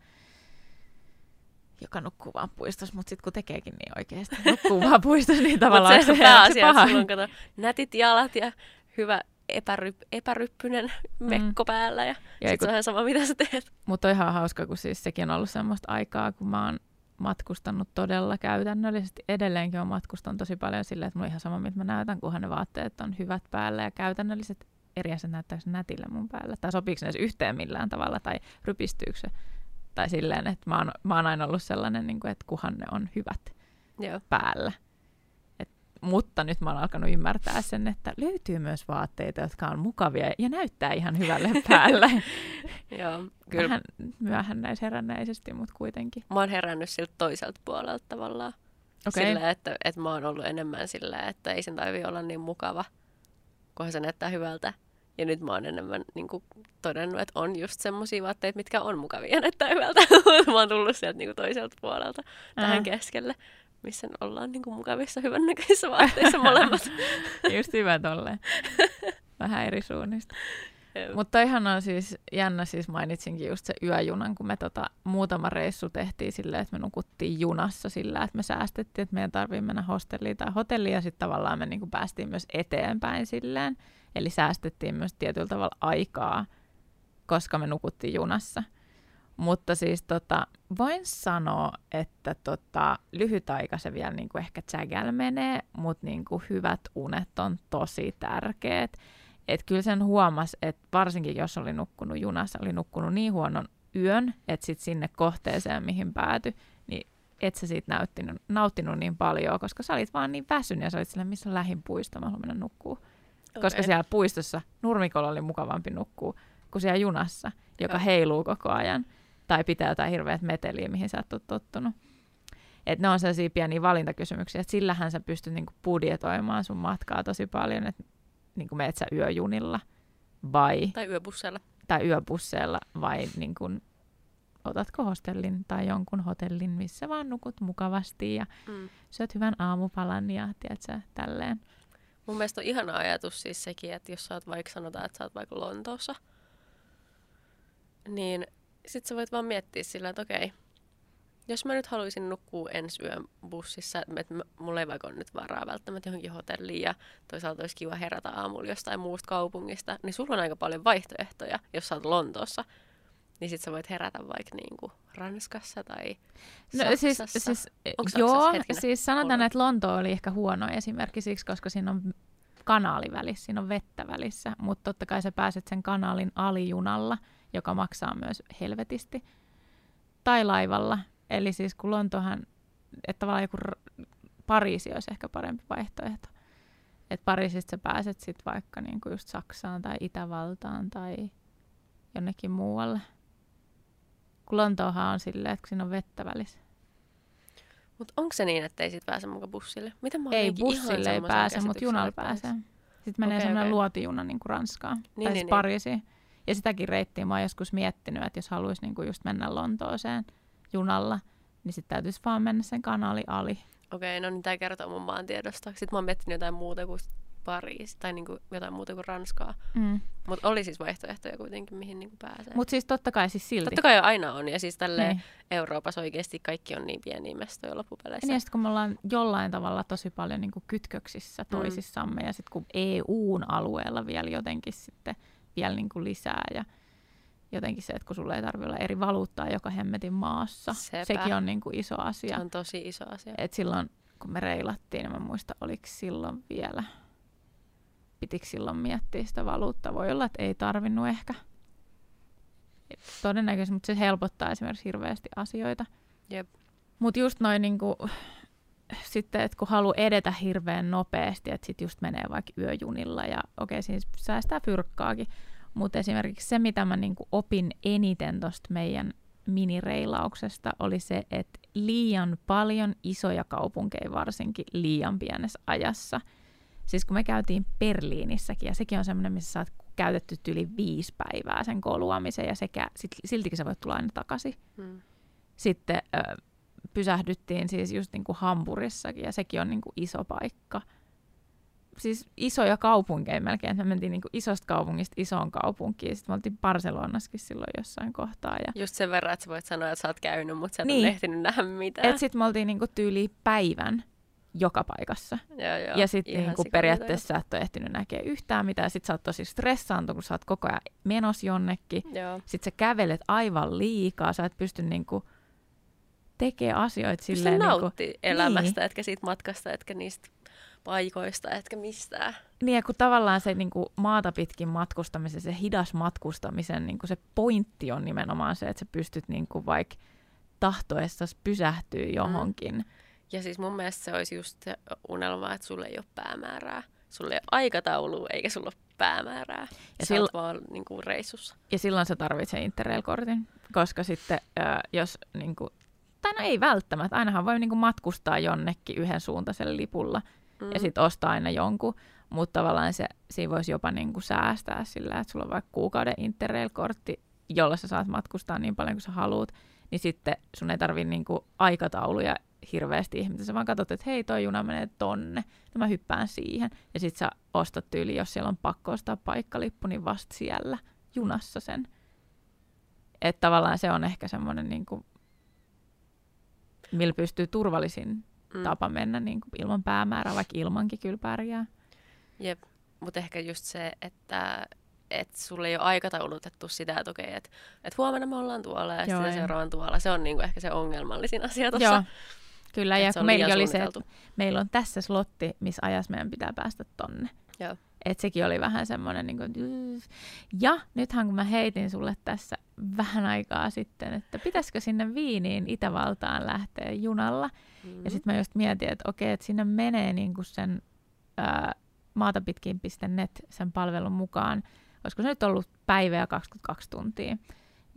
[SPEAKER 2] joka nukkuu vaan puistossa, mutta sitten kun tekeekin niin oikeasti, nukkuu vaan puistossa, niin tavallaan
[SPEAKER 1] se, on pääasia, että sulla on kato, nätit jalat ja hyvä epäry, epäryppynen mm. mekko päällä ja, ja sitten se on ihan sama, mitä sä teet.
[SPEAKER 2] Mutta on ihan hauska, kun siis sekin on ollut semmoista aikaa, kun mä oon matkustanut todella käytännöllisesti. Edelleenkin on matkustanut tosi paljon silleen, että mulla on ihan sama, mitä mä näytän, kunhan ne vaatteet on hyvät päällä ja käytännölliset eri asia näyttääkö se nätille mun päällä, tai sopiiko edes yhteen millään tavalla, tai rypistyykö se, tai silleen, että mä oon, mä oon aina ollut sellainen, niin kuin, että kuhan ne on hyvät Joo. päällä. Et, mutta nyt mä oon alkanut ymmärtää sen, että löytyy myös vaatteita, jotka on mukavia ja näyttää ihan hyvälle päälle.
[SPEAKER 1] Joo,
[SPEAKER 2] kyllä. Vähän myöhän näissä herännäisesti, mutta kuitenkin.
[SPEAKER 1] Mä oon herännyt siltä toiselta puolelta tavallaan. Okay. Sillä, että, että mä oon ollut enemmän sillä, että ei sen tarvitse olla niin mukava, kunhan se näyttää hyvältä. Ja nyt mä oon enemmän niin kuin, todennut, että on just semmoisia vaatteita, mitkä on mukavia näyttää hyvältä. mä oon tullut sieltä niin kuin, toiselta puolelta tähän Ää. keskelle, missä ollaan niin kuin, mukavissa, hyvännäköisissä vaatteissa molemmat.
[SPEAKER 2] just hyvä tolleen. Vähän eri suunnista. Mutta ihan on siis jännä, siis mainitsinkin just se yöjunan, kun me tota, muutama reissu tehtiin silleen, että me nukuttiin junassa sillä, että me säästettiin, että meidän tarvii mennä hostelliin tai hotelliin, ja sitten tavallaan me niinku päästiin myös eteenpäin silleen. Eli säästettiin myös tietyllä tavalla aikaa, koska me nukuttiin junassa. Mutta siis tota, voin sanoa, että tota, lyhyt aika se vielä niinku ehkä tsägäl menee, mutta niinku hyvät unet on tosi tärkeät. Että kyllä sen huomasi, että varsinkin jos oli nukkunut junassa, oli nukkunut niin huonon yön, että sitten sinne kohteeseen, mihin päätyi, niin et sä siitä nauttinut, nauttinut niin paljon, koska sä olit vaan niin väsynyt ja sä olit sillä, missä on lähin puisto, mä haluan mennä nukkuu. Okay. Koska siellä puistossa nurmikolla oli mukavampi nukkuu kuin siellä junassa, joka Joo. heiluu koko ajan. Tai pitää jotain hirveät meteliä, mihin sä et ole tottunut. Et ne on sellaisia pieniä valintakysymyksiä, että sillähän sä pystyt niinku budjetoimaan sun matkaa tosi paljon, että niinku meet sä yöjunilla vai...
[SPEAKER 1] Tai yöbusseilla.
[SPEAKER 2] Tai yöbusseilla vai niinku, otatko hostellin tai jonkun hotellin, missä vaan nukut mukavasti ja mm. syöt hyvän aamupalan ja tiedätkö, tälleen.
[SPEAKER 1] Mun mielestä on ihana ajatus siis sekin, että jos sä oot vaikka sanotaan, että sä oot vaikka Lontoossa, niin sit sä voit vaan miettiä sillä, että okei, jos mä nyt haluaisin nukkua ensi yön bussissa, että mulla ei vaikka ole nyt varaa välttämättä johonkin hotelliin ja toisaalta olisi kiva herätä aamulla jostain muusta kaupungista, niin sulla on aika paljon vaihtoehtoja, jos sä oot Lontoossa. Niin sit sä voit herätä vaikka niinku Ranskassa tai no, siis,
[SPEAKER 2] siis, joo, siis sanotaan, että Lonto oli ehkä huono esimerkki siksi, koska siinä on kanaali välissä, siinä on vettä välissä, mutta totta kai sä pääset sen kanaalin alijunalla, joka maksaa myös helvetisti, tai laivalla. Eli siis kun Lontohan, että tavallaan joku Pariisi olisi ehkä parempi vaihtoehto. Että Pariisista sä pääset sitten vaikka niinku just Saksaan tai Itävaltaan tai jonnekin muualle. Kun Lontoohan on silleen, että siinä on vettä välissä.
[SPEAKER 1] Mutta onko se niin, että ei sit pääse mukaan bussille?
[SPEAKER 2] Mitä mä ei, bussille ei pääse, mutta junalla pääsee. Sitten menee okay, semmoinen okay. luotijuna niin kuin Ranskaan niin, tai niin, siis niin, Pariisiin. Niin. Ja sitäkin reittiä mä oon joskus miettinyt, että jos haluaisi niin just mennä Lontooseen junalla, niin sitten täytyisi vaan mennä sen kanali ali.
[SPEAKER 1] Okei, okay, no niin tämä kertoo mun maantiedosta. Sitten mä oon miettinyt jotain muuta kuin Pariisi tai niinku jotain muuta kuin Ranskaa. Mm. Mutta oli siis vaihtoehtoja kuitenkin, mihin niinku pääsee.
[SPEAKER 2] Mutta siis totta kai siis silti.
[SPEAKER 1] Totta kai aina on. Ja siis tälle niin. Euroopassa oikeasti kaikki on niin pieniä mestoja loppupeleissä.
[SPEAKER 2] Niin ja sitten kun me ollaan jollain tavalla tosi paljon niinku kytköksissä mm. toisissamme mm. ja sitten kun EUn alueella vielä jotenkin sitten vielä niinku lisää ja jotenkin se, että kun sulla ei tarvitse olla eri valuuttaa joka hemmetin maassa. Sepä. Sekin on niinku iso asia.
[SPEAKER 1] Se on tosi iso asia.
[SPEAKER 2] Et silloin kun me reilattiin, niin mä muistan, oliko silloin vielä – pitikö silloin miettiä sitä valuutta. Voi olla, että ei tarvinnut ehkä. Todennäköisesti, mutta se helpottaa esimerkiksi hirveästi asioita.
[SPEAKER 1] Jep.
[SPEAKER 2] Mutta just noin niinku, sitten, että kun haluaa edetä hirveän nopeasti, että sitten just menee vaikka yöjunilla ja okei, okay, siis säästää fyrkkaakin. Mutta esimerkiksi se, mitä mä niinku opin eniten tuosta meidän minireilauksesta, oli se, että liian paljon isoja kaupunkeja varsinkin liian pienessä ajassa – Siis kun me käytiin Berliinissäkin, ja sekin on semmoinen, missä sä oot käytetty yli viisi päivää sen koluamiseen, ja sekä, sit, siltikin sä voit tulla aina takaisin. Hmm. Sitten ö, pysähdyttiin siis just niin kuin Hampurissakin, ja sekin on niin kuin iso paikka. Siis isoja kaupunkeja melkein. Me mentiin niin kuin isosta kaupungista isoon kaupunkiin. Sitten me oltiin Barcelonassakin silloin jossain kohtaa. Ja...
[SPEAKER 1] Just sen verran, että sä voit sanoa, että sä oot käynyt, mutta sä et niin. ole ehtinyt nähdä mitään.
[SPEAKER 2] Sitten me oltiin niin kuin tyyli päivän joka paikassa.
[SPEAKER 1] Joo, joo,
[SPEAKER 2] ja sitten niin periaatteessa sä et ole ehtinyt näkeä yhtään mitään. Sitten sä oot tosi stressaantunut, kun sä oot koko ajan menos jonnekin. Sitten sä kävelet aivan liikaa. Sä et pysty niin kuin, tekemään asioita Pysty silleen...
[SPEAKER 1] Pysty niin kuin, elämästä, niin. etkä siitä matkasta, etkä niistä paikoista, etkä mistään.
[SPEAKER 2] Niin, kun tavallaan se niin kuin, maata pitkin matkustamisen, se hidas matkustamisen niin kuin se pointti on nimenomaan se, että sä pystyt niin kuin, vaikka tahtoessasi pysähtyä mm. johonkin. Mm
[SPEAKER 1] ja siis mun mielestä se olisi just se unelma, että sulle ei ole päämäärää. Sulle ei ole aikataulua eikä sulla ole päämäärää. Ja sä sillo- vaan niin kuin, reissussa.
[SPEAKER 2] Ja silloin sä tarvitset Interrail-kortin, koska sitten äh, jos niin kuin, tai no ei välttämättä, ainahan voi niin kuin, matkustaa jonnekin yhden suuntaisella lipulla mm. ja sitten ostaa aina jonkun, mutta tavallaan se, siinä voisi jopa niin kuin, säästää sillä, että sulla on vaikka kuukauden Interrail-kortti, jolla sä saat matkustaa niin paljon kuin sä haluat, niin sitten sun ei tarvi niin kuin, aikatauluja hirveästi ihmisiä. Sä vaan katsot, että hei, toi juna menee tonne, niin mä hyppään siihen. Ja sit sä ostat tyyli, jos siellä on pakko ostaa paikkalippu, niin vasta siellä junassa sen. Että tavallaan se on ehkä semmoinen, niin kuin, millä pystyy turvallisin mm. tapa mennä niin kuin ilman päämäärää, vaikka ilmankin kyllä pärjää.
[SPEAKER 1] Jep, mutta ehkä just se, että että sulle ei ole aikataulutettu sitä, että okei, että et huomenna me ollaan tuolla ja sitten seuraavan tuolla. Se on niinku ehkä se ongelmallisin asia tuossa.
[SPEAKER 2] Kyllä, ja meillä oli se, että meillä on tässä slotti, missä ajassa meidän pitää päästä tonne.
[SPEAKER 1] Joo.
[SPEAKER 2] Et sekin oli vähän semmoinen, niin kuin, ja nythän kun mä heitin sulle tässä vähän aikaa sitten, että pitäisikö sinne Viiniin Itävaltaan lähteä junalla. Mm-hmm. Ja sitten mä just mietin, että okei, että sinne menee niin kuin sen ää, maatapitkin.net sen palvelun mukaan. Olisiko se nyt ollut päivä ja 22 tuntia.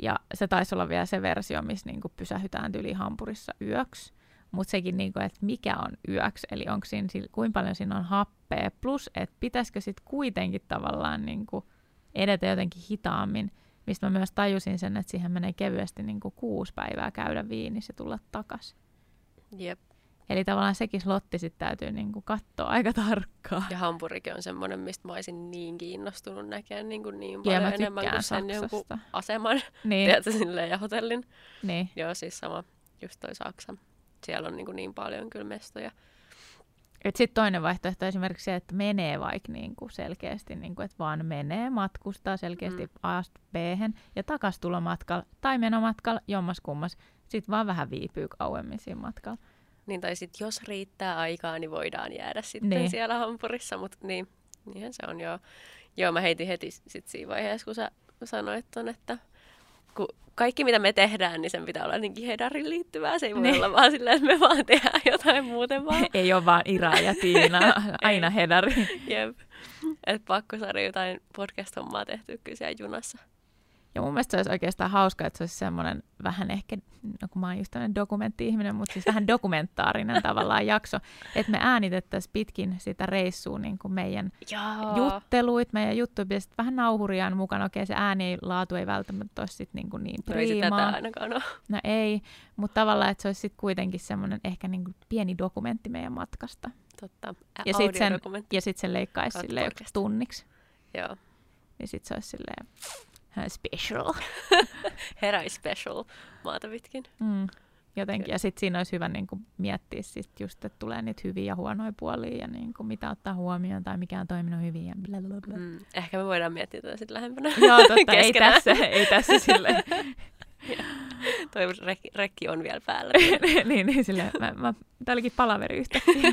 [SPEAKER 2] Ja se taisi olla vielä se versio, missä niin kuin pysähytään yli Hampurissa yöksi. Mutta sekin, niin kuin, että mikä on yöksi, eli onko siinä, kuinka paljon siinä on happea, plus että pitäisikö sitten kuitenkin tavallaan niin kuin edetä jotenkin hitaammin, mistä mä myös tajusin sen, että siihen menee kevyesti niin kuin kuusi päivää käydä viinissä ja tulla takaisin.
[SPEAKER 1] Jep.
[SPEAKER 2] Eli tavallaan sekin slotti sitten täytyy niin kuin katsoa aika tarkkaan.
[SPEAKER 1] Ja Hampurikin on semmoinen, mistä mä olisin niin kiinnostunut näkemään niin, kuin niin paljon ja enemmän kuin sen jonkun aseman niin. tiedätkö, silleen, ja hotellin.
[SPEAKER 2] Niin.
[SPEAKER 1] Joo, siis sama, just toi Saksa. Siellä on niin, kuin niin paljon kyllä mestoja.
[SPEAKER 2] Sitten toinen vaihtoehto on esimerkiksi se, että menee vaikka niinku selkeästi, niinku, että vaan menee, matkustaa selkeästi mm. a b ja takastulomatkalla tai menomatkalla jommas kummas. Sitten vaan vähän viipyy kauemmin siinä matkalla.
[SPEAKER 1] Niin, tai sitten jos riittää aikaa, niin voidaan jäädä sitten niin. siellä Hampurissa, mutta niin, niinhän se on joo. Joo, mä heitin heti sit siinä vaiheessa, kun sä sanoit ton, että kun kaikki mitä me tehdään, niin sen pitää olla niin hedarin liittyvää. Se ei voi niin. olla vaan silleen, että me vaan tehdään jotain muuten vaan.
[SPEAKER 2] ei ole vaan Ira ja Tiina, aina hedari.
[SPEAKER 1] Jep. Että pakko saada jotain podcast-hommaa tehtyä kyllä siellä junassa.
[SPEAKER 2] Ja mun mielestä se olisi oikeastaan hauska, että se olisi semmoinen vähän ehkä, no kun mä oon just tämmöinen dokumentti-ihminen, mutta siis vähän dokumentaarinen tavallaan jakso, että me äänitettäisiin pitkin sitä reissua niin kuin meidän Jaa. jutteluit, meidän juttuja, ja sitten vähän nauhuriaan mukana. Okei, se äänilaatu ei välttämättä ole sit niin, kuin niin priimaa.
[SPEAKER 1] Ei ainakaan ole.
[SPEAKER 2] No ei, mutta tavallaan, että se olisi sitten kuitenkin semmoinen ehkä niin kuin pieni dokumentti meidän matkasta.
[SPEAKER 1] Totta,
[SPEAKER 2] Ä- ja sitten sen, ja sit sen leikkaisi tunniksi.
[SPEAKER 1] Joo.
[SPEAKER 2] Ja sitten se olisi silleen special.
[SPEAKER 1] Heräi special maata pitkin.
[SPEAKER 2] Mm. Jotenkin. Ja sitten siinä olisi hyvä niin kuin, miettiä sit just, että tulee niitä hyviä ja huonoja puolia ja niin kuin, mitä ottaa huomioon tai mikä on toiminut hyvin ja. Mm.
[SPEAKER 1] Ehkä me voidaan miettiä tätä sitten lähempänä
[SPEAKER 2] Joo, totta. ei tässä, ei tässä silleen.
[SPEAKER 1] Toi rekki, rekki on vielä päällä.
[SPEAKER 2] niin, niin silleen. Mä, mä, tää olikin palaveri yhtäkkiä.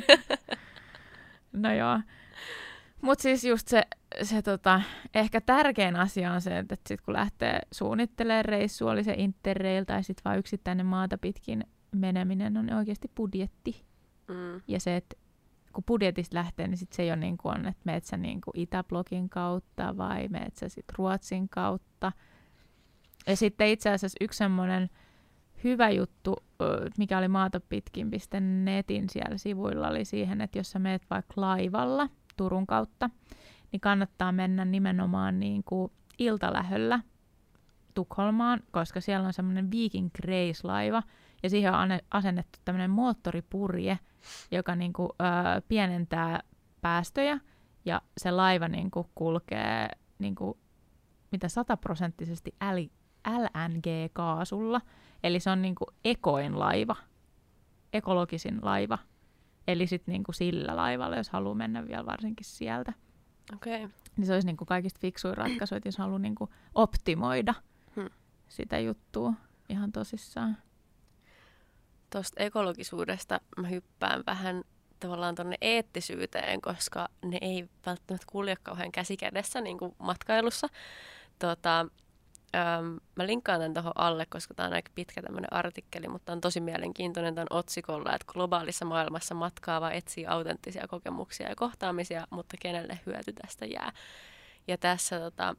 [SPEAKER 2] no joo. Mutta siis just se, se tota, ehkä tärkein asia on se, että sit kun lähtee suunnittelemaan reissua, oli se interrail tai sitten vaan yksittäinen maata pitkin meneminen, on oikeasti budjetti. Mm. Ja se, että kun budjetista lähtee, niin sit se ei ole niin kuin on, että meet sä niin kuin Itäblogin kautta vai meet sä sit Ruotsin kautta. Ja sitten itse asiassa yksi semmoinen hyvä juttu, mikä oli maatapitkin.netin siellä sivuilla, oli siihen, että jos sä meet vaikka laivalla – Turun kautta, niin kannattaa mennä nimenomaan niin kuin iltalähöllä Tukholmaan, koska siellä on semmoinen Viking Grace-laiva, ja siihen on asennettu tämmöinen moottoripurje, joka niin kuin, ö, pienentää päästöjä, ja se laiva niin kuin, kulkee niin kuin, mitä sataprosenttisesti LNG-kaasulla, eli se on niin kuin, ekoin laiva, ekologisin laiva, Eli sitten niinku sillä laivalla, jos haluaa mennä vielä varsinkin sieltä.
[SPEAKER 1] Okay.
[SPEAKER 2] Niin se olisi niinku kaikista fiksuin ratkaisu, että jos haluaa niinku optimoida hmm. sitä juttua ihan tosissaan.
[SPEAKER 1] Tuosta ekologisuudesta mä hyppään vähän tavallaan tuonne eettisyyteen, koska ne ei välttämättä kulje kauhean käsikädessä niin kuin matkailussa. Tota, Öm, mä linkkaan tämän tuohon alle, koska tämä on aika pitkä tämmöinen artikkeli, mutta on tosi mielenkiintoinen tämän otsikolla, että globaalissa maailmassa matkaava etsii autenttisia kokemuksia ja kohtaamisia, mutta kenelle hyöty tästä jää. Ja tässä tota,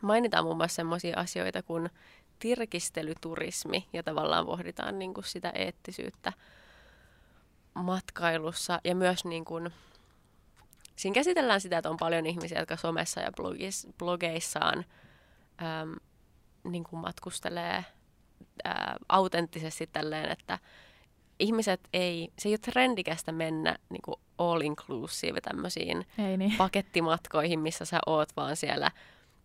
[SPEAKER 1] mainitaan muun muassa sellaisia asioita kuin tirkistelyturismi, ja tavallaan pohditaan niin kuin sitä eettisyyttä matkailussa, ja myös niin kuin, siinä käsitellään sitä, että on paljon ihmisiä, jotka somessa ja blogis, blogeissaan – äm, niin kuin matkustelee ää, autenttisesti tälleen, että ihmiset ei, se ei ole trendikästä mennä niin kuin all inclusive tämmöisiin
[SPEAKER 2] ei niin.
[SPEAKER 1] pakettimatkoihin, missä sä oot vaan siellä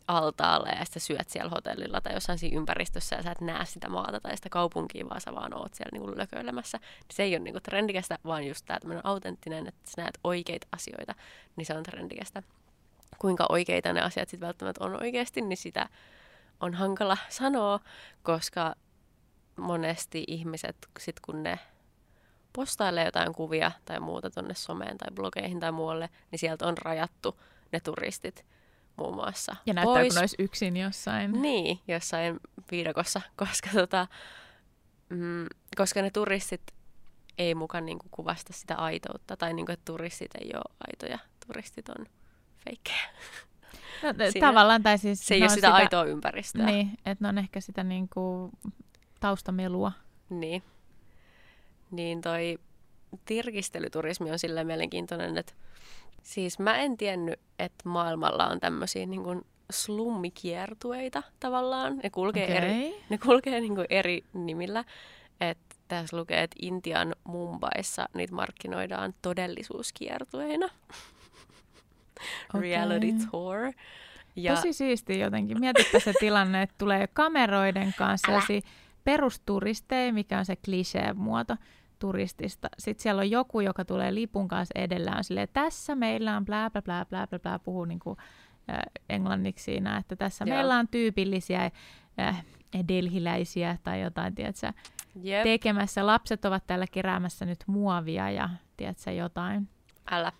[SPEAKER 1] altaalla ja sitten syöt siellä hotellilla tai jossain siinä ympäristössä ja sä et näe sitä maata tai sitä kaupunkia, vaan sä vaan oot siellä niin lököilemässä. Se ei ole niin kuin trendikästä, vaan just tämä tämmöinen autenttinen, että sä näet oikeita asioita, niin se on trendikästä kuinka oikeita ne asiat sitten välttämättä on oikeasti, niin sitä on hankala sanoa, koska monesti ihmiset, sit kun ne postailee jotain kuvia tai muuta tuonne someen tai blogeihin tai muualle, niin sieltä on rajattu ne turistit muun muassa
[SPEAKER 2] Ja näyttää,
[SPEAKER 1] pois.
[SPEAKER 2] kun olisi yksin jossain.
[SPEAKER 1] Niin, jossain viidakossa, koska, tota, mm, koska ne turistit ei mukaan niinku kuvasta sitä aitoutta, tai niinku, että turistit ei ole aitoja, turistit on feikkejä.
[SPEAKER 2] No,
[SPEAKER 1] Siinä-
[SPEAKER 2] tavallaan, tai siis
[SPEAKER 1] Se ei ole
[SPEAKER 2] on
[SPEAKER 1] sitä, aitoa ympäristöä.
[SPEAKER 2] Niin, että ne on ehkä sitä niinku taustamelua.
[SPEAKER 1] Niin. Niin toi tirkistelyturismi on sillä mielenkiintoinen, että siis mä en tiennyt, että maailmalla on tämmöisiä niin kuin slummikiertueita tavallaan. Ne kulkee
[SPEAKER 2] Okei.
[SPEAKER 1] eri, ne kulkee niin kuin eri nimillä. Et tässä lukee, että Intian Mumbaissa niitä markkinoidaan todellisuuskiertueina.
[SPEAKER 2] Okei.
[SPEAKER 1] Reality tour. Ja
[SPEAKER 2] Tosi siisti jotenkin. Mietipä se tilanne, että tulee kameroiden kanssa perusturisteja, mikä on se klisee-muoto turistista. Sitten siellä on joku, joka tulee lipun kanssa edellä, on silleen, tässä meillä on blää, blää, blää, blää, blää, blää puhuu niin kuin, äh, englanniksi siinä, että tässä
[SPEAKER 1] Joo.
[SPEAKER 2] meillä on tyypillisiä äh, delhiläisiä tai jotain, tiedätkö,
[SPEAKER 1] jep,
[SPEAKER 2] tekemässä. Lapset ovat täällä keräämässä nyt muovia ja tiedätkö, jotain.
[SPEAKER 1] älä.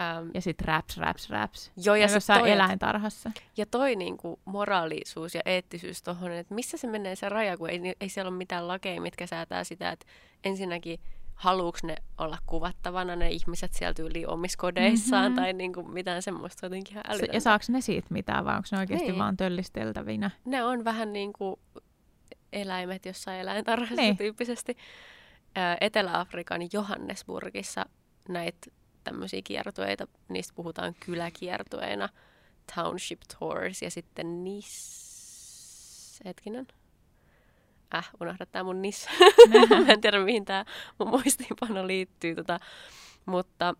[SPEAKER 1] Ähm,
[SPEAKER 2] Ja sitten raps, raps, raps.
[SPEAKER 1] joo, ja,
[SPEAKER 2] Ja
[SPEAKER 1] sit
[SPEAKER 2] jossain
[SPEAKER 1] toi,
[SPEAKER 2] eläintarhassa.
[SPEAKER 1] Ja toi niinku moraalisuus ja eettisyys tuohon, että missä se menee se raja, kun ei, ei siellä ole mitään lakeja, mitkä säätää sitä, että ensinnäkin haluuks ne olla kuvattavana ne ihmiset sieltä yli omissa kodeissaan
[SPEAKER 2] Mhm.
[SPEAKER 1] tai niinku mitään semmoista jotenkin ihan älytöntä.
[SPEAKER 2] ja saako ne siitä mitään vai onko ne oikeasti
[SPEAKER 1] Niin.
[SPEAKER 2] vaan töllisteltävinä?
[SPEAKER 1] Ne on vähän niin kuin eläimet jossain eläintarhassa
[SPEAKER 2] Niin.
[SPEAKER 1] tyyppisesti. Etelä-Afrikan Johannesburgissa näitä tämmöisiä kiertueita, niistä puhutaan kyläkiertueina, township tours ja sitten nis... Hetkinen. Äh, unohda tää mun nis. Mä en tiedä, mihin tää mun muistiinpano liittyy. Tota. Mutta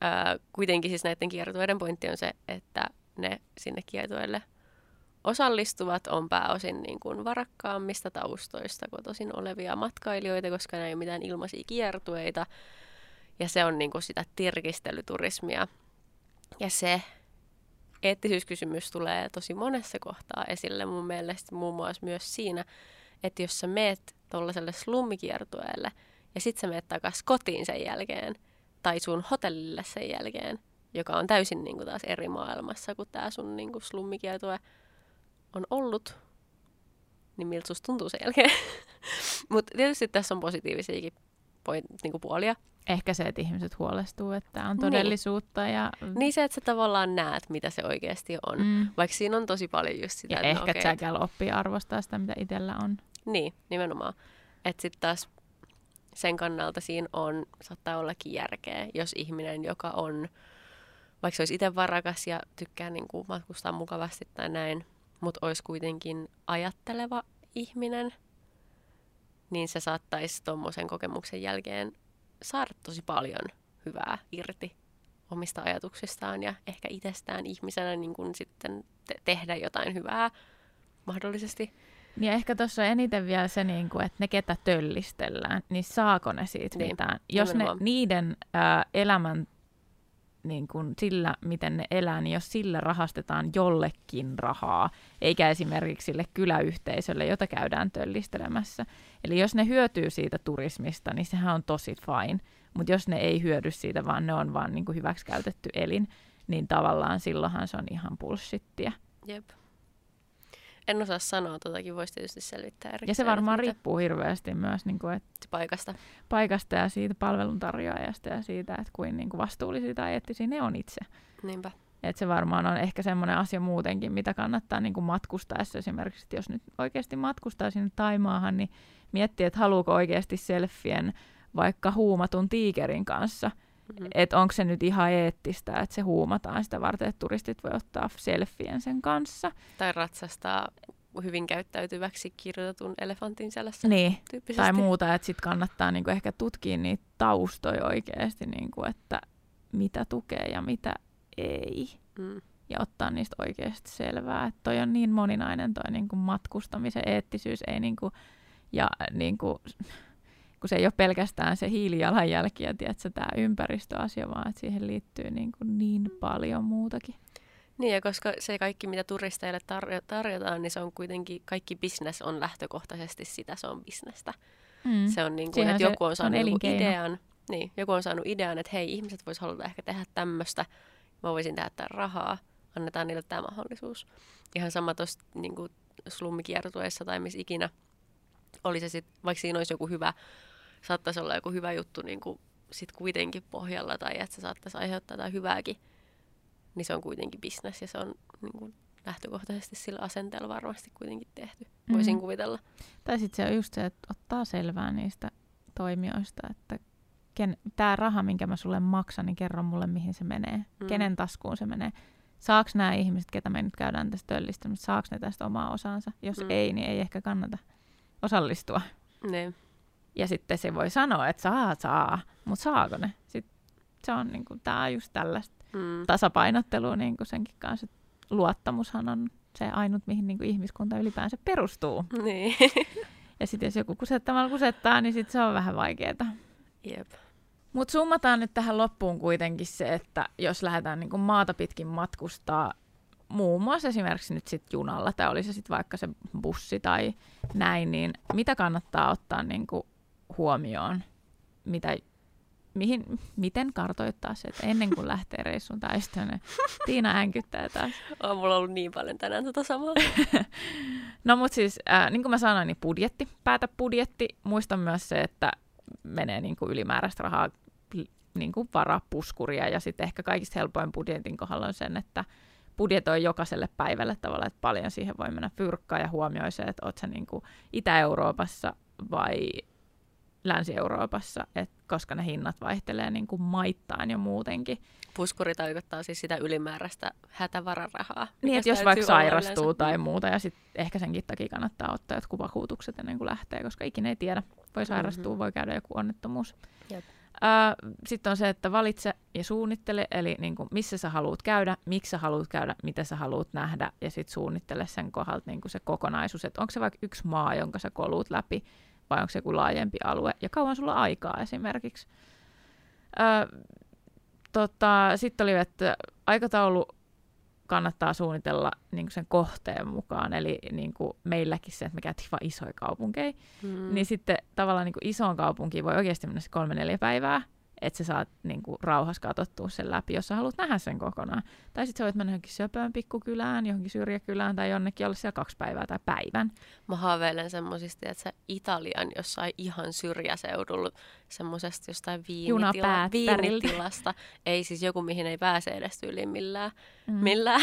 [SPEAKER 1] ää, kuitenkin siis näiden kiertueiden pointti on se, että ne sinne kiertueelle osallistuvat on pääosin niin kuin varakkaammista taustoista kotoisin olevia matkailijoita, koska nämä ei ole mitään ilmaisia kiertueita. Ja se on niin kuin sitä tirkistelyturismia. Ja se eettisyyskysymys tulee tosi monessa kohtaa esille mun mielestä muun muassa myös siinä, että jos sä meet tuollaiselle slummikiertueelle ja sit sä meet takas kotiin sen jälkeen tai sun hotellille sen jälkeen, joka on täysin niin kuin taas eri maailmassa kuin tämä sun niin kuin slummikiertue on ollut, niin miltä susta tuntuu sen jälkeen. Mutta tietysti tässä on positiivisiakin point, niin kuin puolia.
[SPEAKER 2] Ehkä se, että ihmiset huolestuu, että tämä on
[SPEAKER 1] Niin.
[SPEAKER 2] todellisuutta. Ja,
[SPEAKER 1] Niin se, että sä tavallaan näet, mitä se oikeasti on. Mm. Vaikka siinä on tosi paljon just sitä,
[SPEAKER 2] ja
[SPEAKER 1] että
[SPEAKER 2] ehkä
[SPEAKER 1] no,
[SPEAKER 2] no,
[SPEAKER 1] okei,
[SPEAKER 2] säkäl oppii arvostaa sitä, mitä itsellä on.
[SPEAKER 1] Niin, nimenomaan. Että sitten taas sen kannalta siinä on, saattaa ollakin järkeä, jos ihminen, joka on, vaikka se olisi itse varakas ja tykkää niin kuin matkustaa mukavasti tai näin, mutta olisi kuitenkin ajatteleva ihminen, niin se saattaisi tuommoisen kokemuksen jälkeen saada tosi paljon hyvää irti omista ajatuksistaan ja ehkä itsestään ihmisenä niin kuin sitten te- tehdä jotain hyvää mahdollisesti.
[SPEAKER 2] Niin ehkä tuossa on eniten vielä se, niin kuin, että ne ketä töllistellään, niin saako ne siitä
[SPEAKER 1] Niin,
[SPEAKER 2] mitään? Jos ne, niiden ää, elämän niin kuin sillä, miten ne elää, niin jos sillä rahastetaan jollekin rahaa, eikä esimerkiksi sille kyläyhteisölle, jota käydään töllistelemässä. Eli jos ne hyötyy siitä turismista, niin sehän on tosi fine. Mutta jos ne ei hyödy siitä, vaan ne on vaan niin hyväksikäytetty elin, niin tavallaan silloinhan se on ihan bullshittiä.
[SPEAKER 1] Jep. En osaa sanoa, totakin voisi tietysti selvittää erikseen.
[SPEAKER 2] Ja se varmaan
[SPEAKER 1] että mitä
[SPEAKER 2] riippuu hirveästi myös niin kuin, että
[SPEAKER 1] paikasta.
[SPEAKER 2] paikasta ja siitä palveluntarjoajasta ja siitä, että kuin, niin kuin vastuullisia tai eettisiä ne on itse.
[SPEAKER 1] Niinpä.
[SPEAKER 2] Et se varmaan on ehkä semmoinen asia muutenkin, mitä kannattaa niin kuin matkustaessa esimerkiksi, että jos nyt oikeasti matkustaa sinne Taimaahan, niin miettii, että haluuko oikeasti selfien vaikka huumatun tiikerin kanssa.
[SPEAKER 1] Mm.
[SPEAKER 2] Että onko se nyt ihan eettistä, että se huumataan sitä varten, että turistit voi ottaa selfien sen kanssa.
[SPEAKER 1] Tai ratsastaa hyvin käyttäytyväksi kirjoitetun elefantin selässä
[SPEAKER 2] Niin, tai muuta, että sitten kannattaa niinku ehkä tutkia niitä taustoja oikeasti, niinku, että mitä tukee ja mitä ei.
[SPEAKER 1] Mm.
[SPEAKER 2] Ja ottaa niistä oikeasti selvää. Että toi on niin moninainen toi niinku matkustamisen eettisyys. Ei niinku, ja niinku, kun se ei ole pelkästään se hiilijalanjälki ja tiedätkö, tämä ympäristöasia, vaan että siihen liittyy niinku niin paljon muutakin.
[SPEAKER 1] Niin, ja koska se kaikki, mitä turisteille tarjo- tarjotaan, niin se on kuitenkin, kaikki business on lähtökohtaisesti sitä, se on bisnestä.
[SPEAKER 2] Mm.
[SPEAKER 1] Se on niin kuin, että joku on
[SPEAKER 2] on
[SPEAKER 1] saanut niin
[SPEAKER 2] elinkeino.
[SPEAKER 1] idean, niin, joku on saanut idean, että hei, ihmiset vois haluta ehkä tehdä tämmöistä, mä voisin tehdä tämän rahaa, annetaan niille tämä mahdollisuus. Ihan sama tuossa niin kuin slummikiertueessa tai missä ikinä oli se sit, vaikka siinä olisi joku hyvä, saattaisi olla joku hyvä juttu niin kuin sit kuitenkin pohjalla tai että se saattaisi aiheuttaa jotain hyvääkin, niin se on kuitenkin bisnes ja se on niin kuin lähtökohtaisesti sillä asenteella varmasti kuitenkin tehty, voisin
[SPEAKER 2] Mm.
[SPEAKER 1] kuvitella.
[SPEAKER 2] Tai sitten se on just se, että ottaa selvää niistä toimijoista, että ken, tämä raha, minkä mä sulle maksan, niin kerro mulle, mihin se menee.
[SPEAKER 1] Mm.
[SPEAKER 2] Kenen taskuun se menee. Saaks nämä ihmiset, ketä me nyt käydään tästä töllistämässä, saaks ne tästä omaa osansa? Jos
[SPEAKER 1] mm.
[SPEAKER 2] ei, niin ei ehkä kannata osallistua.
[SPEAKER 1] Niin.
[SPEAKER 2] Ja sitten se voi sanoa, että saa, saa, mutta saako ne? Sitten se on niinku, tää on just tällaista
[SPEAKER 1] Mm.
[SPEAKER 2] tasapainottelua niinku senkin kanssa. Luottamushan on se ainut, mihin niinku ihmiskunta ylipäänsä perustuu.
[SPEAKER 1] Niin.
[SPEAKER 2] Ja sitten jos joku kusettamalla kusettaa, niin sit se on vähän vaikeaa.
[SPEAKER 1] Jep.
[SPEAKER 2] Mutta summataan nyt tähän loppuun kuitenkin se, että jos lähdetään niinku maata pitkin matkustaa, muun muassa esimerkiksi nyt sit junalla, tai oli se sitten vaikka se bussi tai näin, niin mitä kannattaa ottaa niinku huomioon? Mitä, mihin, miten kartoittaa se, että ennen kuin lähtee reissuun tai sitten Tiina änkyttää taas.
[SPEAKER 1] On mulla ollut niin paljon tänään tota samaa.
[SPEAKER 2] No mutta siis, äh, niin kuin mä sanoin, niin budjetti, päätä budjetti. Muista myös se, että menee niin kuin ylimääräistä rahaa niin kuin varapuskuria ja sitten ehkä kaikista helpoin budjetin kohdalla on sen, että budjetoi jokaiselle päivälle tavallaan, että paljon siihen voi mennä fyrkkaa ja huomioi se, että oot sä niin kuin Itä-Euroopassa vai Länsi-Euroopassa, et koska ne hinnat vaihtelee niin kuin maittain jo muutenkin.
[SPEAKER 1] Puskuri tarkoittaa siis sitä ylimääräistä hätävararahaa.
[SPEAKER 2] Niin, että jos vaikka sairastuu
[SPEAKER 1] yleensä.
[SPEAKER 2] tai muuta, ja sitten ehkä senkin takia kannattaa ottaa jotkut vakuutukset ennen kuin lähtee, koska ikinä ei tiedä. Voi sairastua,
[SPEAKER 1] Mhm.
[SPEAKER 2] voi käydä joku onnettomuus.
[SPEAKER 1] Jep.
[SPEAKER 2] Sitten on se, että valitse ja suunnittele, eli niin kuin, missä sä haluat käydä, miksi sä haluat käydä, mitä sä haluat nähdä, ja sitten suunnittele sen kohdalta niin kuin se kokonaisuus, että onko se vaikka yksi maa, jonka sä koluut läpi, vai onko se joku laajempi alue, ja kauan sulla aikaa esimerkiksi. Öö, tota, Sitten oli, että aikataulu kannattaa suunnitella niin sen kohteen mukaan, eli niin kuin meilläkin se, että me käytiin vaan isoja kaupunkeja,
[SPEAKER 1] Mm.
[SPEAKER 2] mm. niin sitten tavallaan niin kuin isoon kaupunkiin voi oikeasti mennä se kolme neljä päivää, että sä saat niin kuin rauhassa katsottua sen läpi, jos sä haluat nähdä sen kokonaan. Tai sitten sä voit mennä johonkin söpöön pikkukylään, johonkin syrjäkylään tai jonnekin olla siellä kaksi päivää tai päivän.
[SPEAKER 1] Mä haaveilen semmosista, että se Italian jossain ihan syrjäseudulla, semmosesta jostain viinitila, viinitilasta. Ei siis joku, mihin ei pääse edes yli millään.
[SPEAKER 2] Mm.
[SPEAKER 1] millään.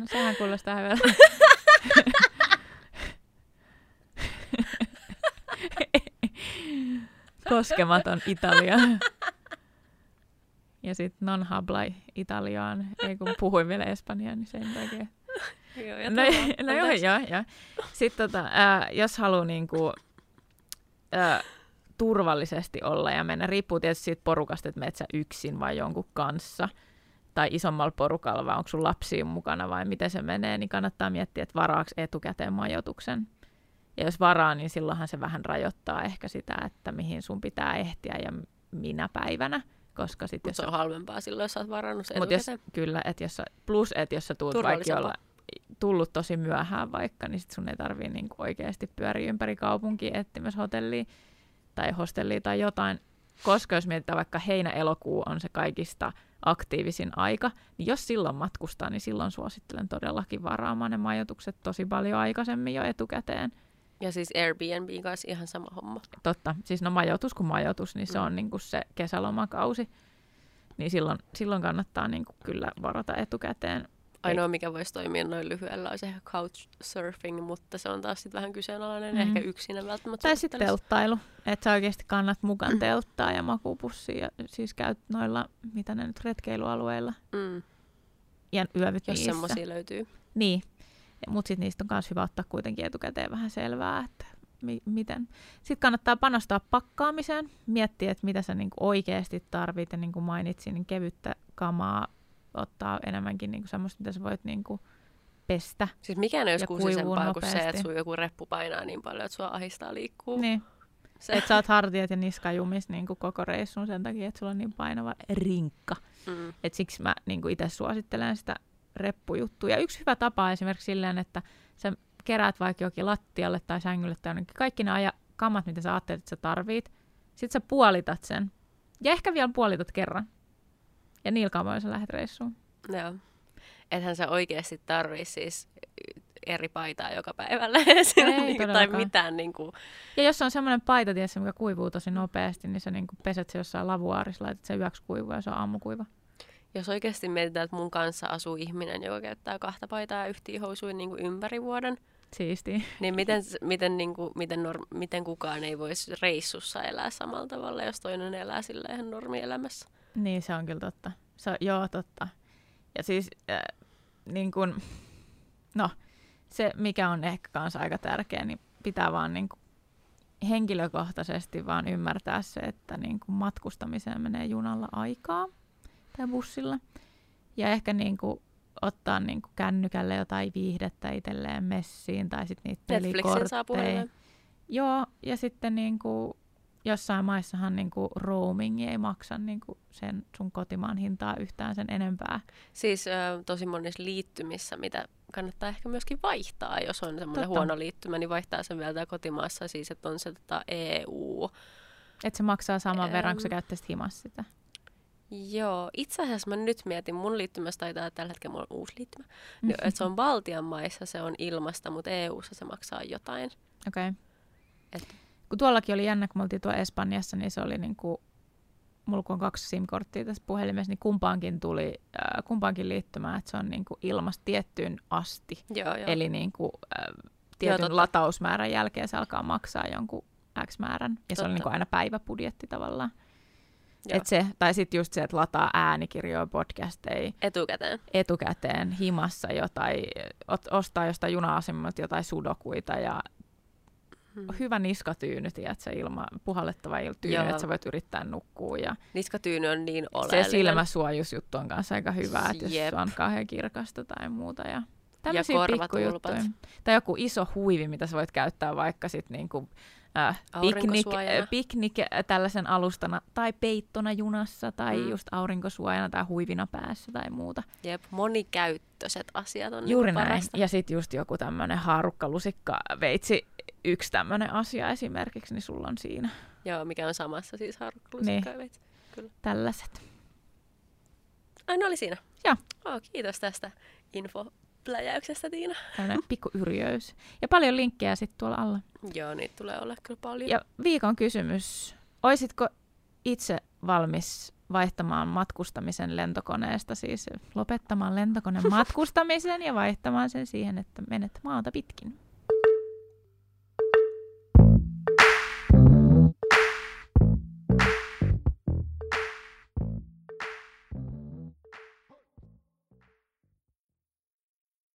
[SPEAKER 2] No sehän kuulostaa hyvältä. Koskematon Italia. Ja sitten non habla Italiaan. Ei kun puhuin vielä espanjaa, niin sen takia.
[SPEAKER 1] joo,
[SPEAKER 2] No, no joo, joo, joo. Sitten tota, ää, jos haluaa niinku, ää, turvallisesti olla ja mennä, riippuu tietysti siitä porukasta, että menet sä yksin vai jonkun kanssa, tai isommalla porukalla, vai onko sun lapsia mukana vai miten se menee, niin kannattaa miettiä, että varaako etukäteen majoituksen. Ja jos varaa, niin silloinhan se vähän rajoittaa ehkä sitä, että mihin sun pitää ehtiä ja minä päivänä, koska sitten
[SPEAKER 1] Mut se on halvempaa silloin, jos sä oot varannut sen
[SPEAKER 2] Mut jos, kyllä, että jos sä, plus, että jos sä tuut vaikka olla tullut tosi myöhään vaikka, niin sit sun ei tarvii niinku oikeasti pyöriä ympäri kaupunkia etsimässä hotellia tai hostellia tai jotain. Koska jos mietitään vaikka heinä-elokuu on se kaikista aktiivisin aika, niin jos silloin matkustaa, niin silloin suosittelen todellakin varaamaan ne majoitukset tosi paljon aikaisemmin jo etukäteen.
[SPEAKER 1] Ja siis Airbnbin kanssa ihan sama homma.
[SPEAKER 2] Totta, siis no majoitus kuin majoitus, niin se
[SPEAKER 1] Mm.
[SPEAKER 2] on niinku se kesälomakausi. Niin silloin, silloin kannattaa niinku kyllä varata etukäteen.
[SPEAKER 1] Ainoa, mikä voisi toimia noin lyhyellä, olisi ehkä couchsurfing, mutta se on taas sitten vähän kyseenalainen.
[SPEAKER 2] Mm.
[SPEAKER 1] Ehkä yksinä välttämättä.
[SPEAKER 2] Tai sitten telttailu, että sä oikeasti kannat mukaan telttaa ja makupussia, ja siis käyt noilla, mitä ne nyt, retkeilualueilla
[SPEAKER 1] Mm,
[SPEAKER 2] ja yövyt
[SPEAKER 1] jos
[SPEAKER 2] niissä.
[SPEAKER 1] semmoisia löytyy.
[SPEAKER 2] Niin, mutta sitten niistä on myös hyvä ottaa kuitenkin etukäteen vähän selvää, että mi- miten. Sitten kannattaa panostaa pakkaamiseen, miettiä, että mitä sä niinku oikeasti tarvit, ja niin kuin mainitsin, niin kevyttä kamaa ottaa enemmänkin niinku semmoista, mitä sä voit niinku pestä.
[SPEAKER 1] Siis mikään ei olisi kuusisempaa kuin se, että sun joku reppu painaa niin paljon, että sua ahistaa liikkuu.
[SPEAKER 2] Niin.
[SPEAKER 1] Se,
[SPEAKER 2] Että sä oot hartiat ja niska jumis niin kuin koko reissun sen takia, että sulla on niin painava rinkka.
[SPEAKER 1] mm,
[SPEAKER 2] Et siksi mä niin itse suosittelen sitä reppujuttua. Ja yksi hyvä tapa on esimerkiksi silleen, että sä keräät vaikka jokin lattialle tai sängylle tai jonnekin kaikki ne aja kamat, mitä sä ajattelet, että sä tarvit. Sitten sä puolitat sen. Ja ehkä vielä puolitat kerran. Ja niillä kamoilla sä lähdet reissuun.
[SPEAKER 1] Joo. Ethän sä oikeasti tarvii siis eri paitaa joka päivälle
[SPEAKER 2] Ei
[SPEAKER 1] tai mitään. Niin kuin...
[SPEAKER 2] Ja jos on semmoinen paita, tiedätkö, mikä kuivuu tosi nopeasti, niin sä niin kuin peset se jossain lavuaarissa, laitat se yöksi kuivua ja se on aamukuiva.
[SPEAKER 1] Jos oikeasti mietitään, että mun kanssa asuu ihminen, joka käyttää kahta paitaa ja yhtiä housuja niin kuin ympäri vuoden,
[SPEAKER 2] Siisti.
[SPEAKER 1] Niin miten, miten, niin kuin, miten, norm, miten kukaan ei voisi reissussa elää samalla tavalla, jos toinen elää sillä ihan normielämässä?
[SPEAKER 2] Niin, se on kyllä totta. Se on, joo, totta. Ja siis, äh, niin kun, no, se mikä on ehkä kanssa aika tärkeä, niin pitää vaan niin kuin henkilökohtaisesti vaan ymmärtää se, että niin kuin matkustamiseen menee junalla aikaa tai bussilla. Ja ehkä niin kuin ottaa niin kuin kännykälle jotain viihdettä itselleen messiin tai sitten niitä pelikortteja. Joo, ja sitten niin kuin jossain maissahan niin kuin roaming ei maksa niin kuin sen sun kotimaan hintaa yhtään sen enempää.
[SPEAKER 1] Siis äh, tosi monissa liittymissä, mitä kannattaa ehkä myöskin vaihtaa, jos on semmoinen huono liittymä, niin vaihtaa sen vielä kotimaassa, siis että on se tota, EU.
[SPEAKER 2] Että se maksaa saman ähm, verran, kun sä käyttäisit himassa sitä.
[SPEAKER 1] Joo, itse asiassa mä nyt mietin, mun liittymässä taitaa tällä hetkellä, mulla on uusi liittymä, mm-hmm. että se on Baltian maissa, se on ilmasta, mutta EU-ssa se maksaa jotain.
[SPEAKER 2] Okei. Okay. Kun tuollakin oli jännä, kun me oltiin tuolla Espanjassa, niin se oli niin kuin, mulla kun on kaksi SIM-korttia tässä puhelimessa, niin kumpaankin tuli, äh, kumpaankin liittymään, että se on niin kuin ilmasta tiettyyn asti.
[SPEAKER 1] Joo, joo.
[SPEAKER 2] Eli niin kuin, äh, tietyn joo, latausmäärän jälkeen se alkaa maksaa jonkun X määrän, ja totta. se on niin kuin aina päiväbudjetti tavallaan. Et se, tai sitten just se, että lataa äänikirjoja, podcasteja.
[SPEAKER 1] Etukäteen.
[SPEAKER 2] Etukäteen himassa jotain, ostaa jostain juna-asemalta jotain sudokuita ja hmm. hyvä niskatyyny, tiedätkö, ilma, puhallettava tyyny, Joo. että sä voit yrittää nukkua. Ja
[SPEAKER 1] niskatyyny on niin oleellinen.
[SPEAKER 2] Se silmäsuojusjuttu on kanssa aika hyvä, että jos on kauhean kirkasta tai muuta. Ja ja
[SPEAKER 1] korvatulpat.
[SPEAKER 2] Tai joku iso huivi, mitä sä voit käyttää vaikka sit niinku äh, piknik, piknik tällaisen alustana tai peittona junassa tai mm. just aurinkosuojana tai huivina päässä tai muuta.
[SPEAKER 1] Jep, monikäyttöiset asiat on
[SPEAKER 2] Juuri
[SPEAKER 1] niinku
[SPEAKER 2] näin. Ja sitten just joku tämmöinen haarukkalusikka veitsi, yksi tämmöinen asia esimerkiksi, niin sulla on siinä.
[SPEAKER 1] Joo, mikä on samassa siis haarukkalusikka niin. veitsi.
[SPEAKER 2] Kyllä. Tällaiset.
[SPEAKER 1] Aina oli siinä.
[SPEAKER 2] Joo.
[SPEAKER 1] Oh, kiitos tästä info pläjäyksestä, Tiina.
[SPEAKER 2] Tällainen pikku yrjöys. Ja paljon linkkejä sitten tuolla alla.
[SPEAKER 1] Joo, niitä tulee olla kyllä paljon.
[SPEAKER 2] Ja viikon kysymys. Oisitko itse valmis vaihtamaan matkustamisen lentokoneesta, siis lopettamaan lentokoneen matkustamisen ja vaihtamaan sen siihen, että menet maata pitkin?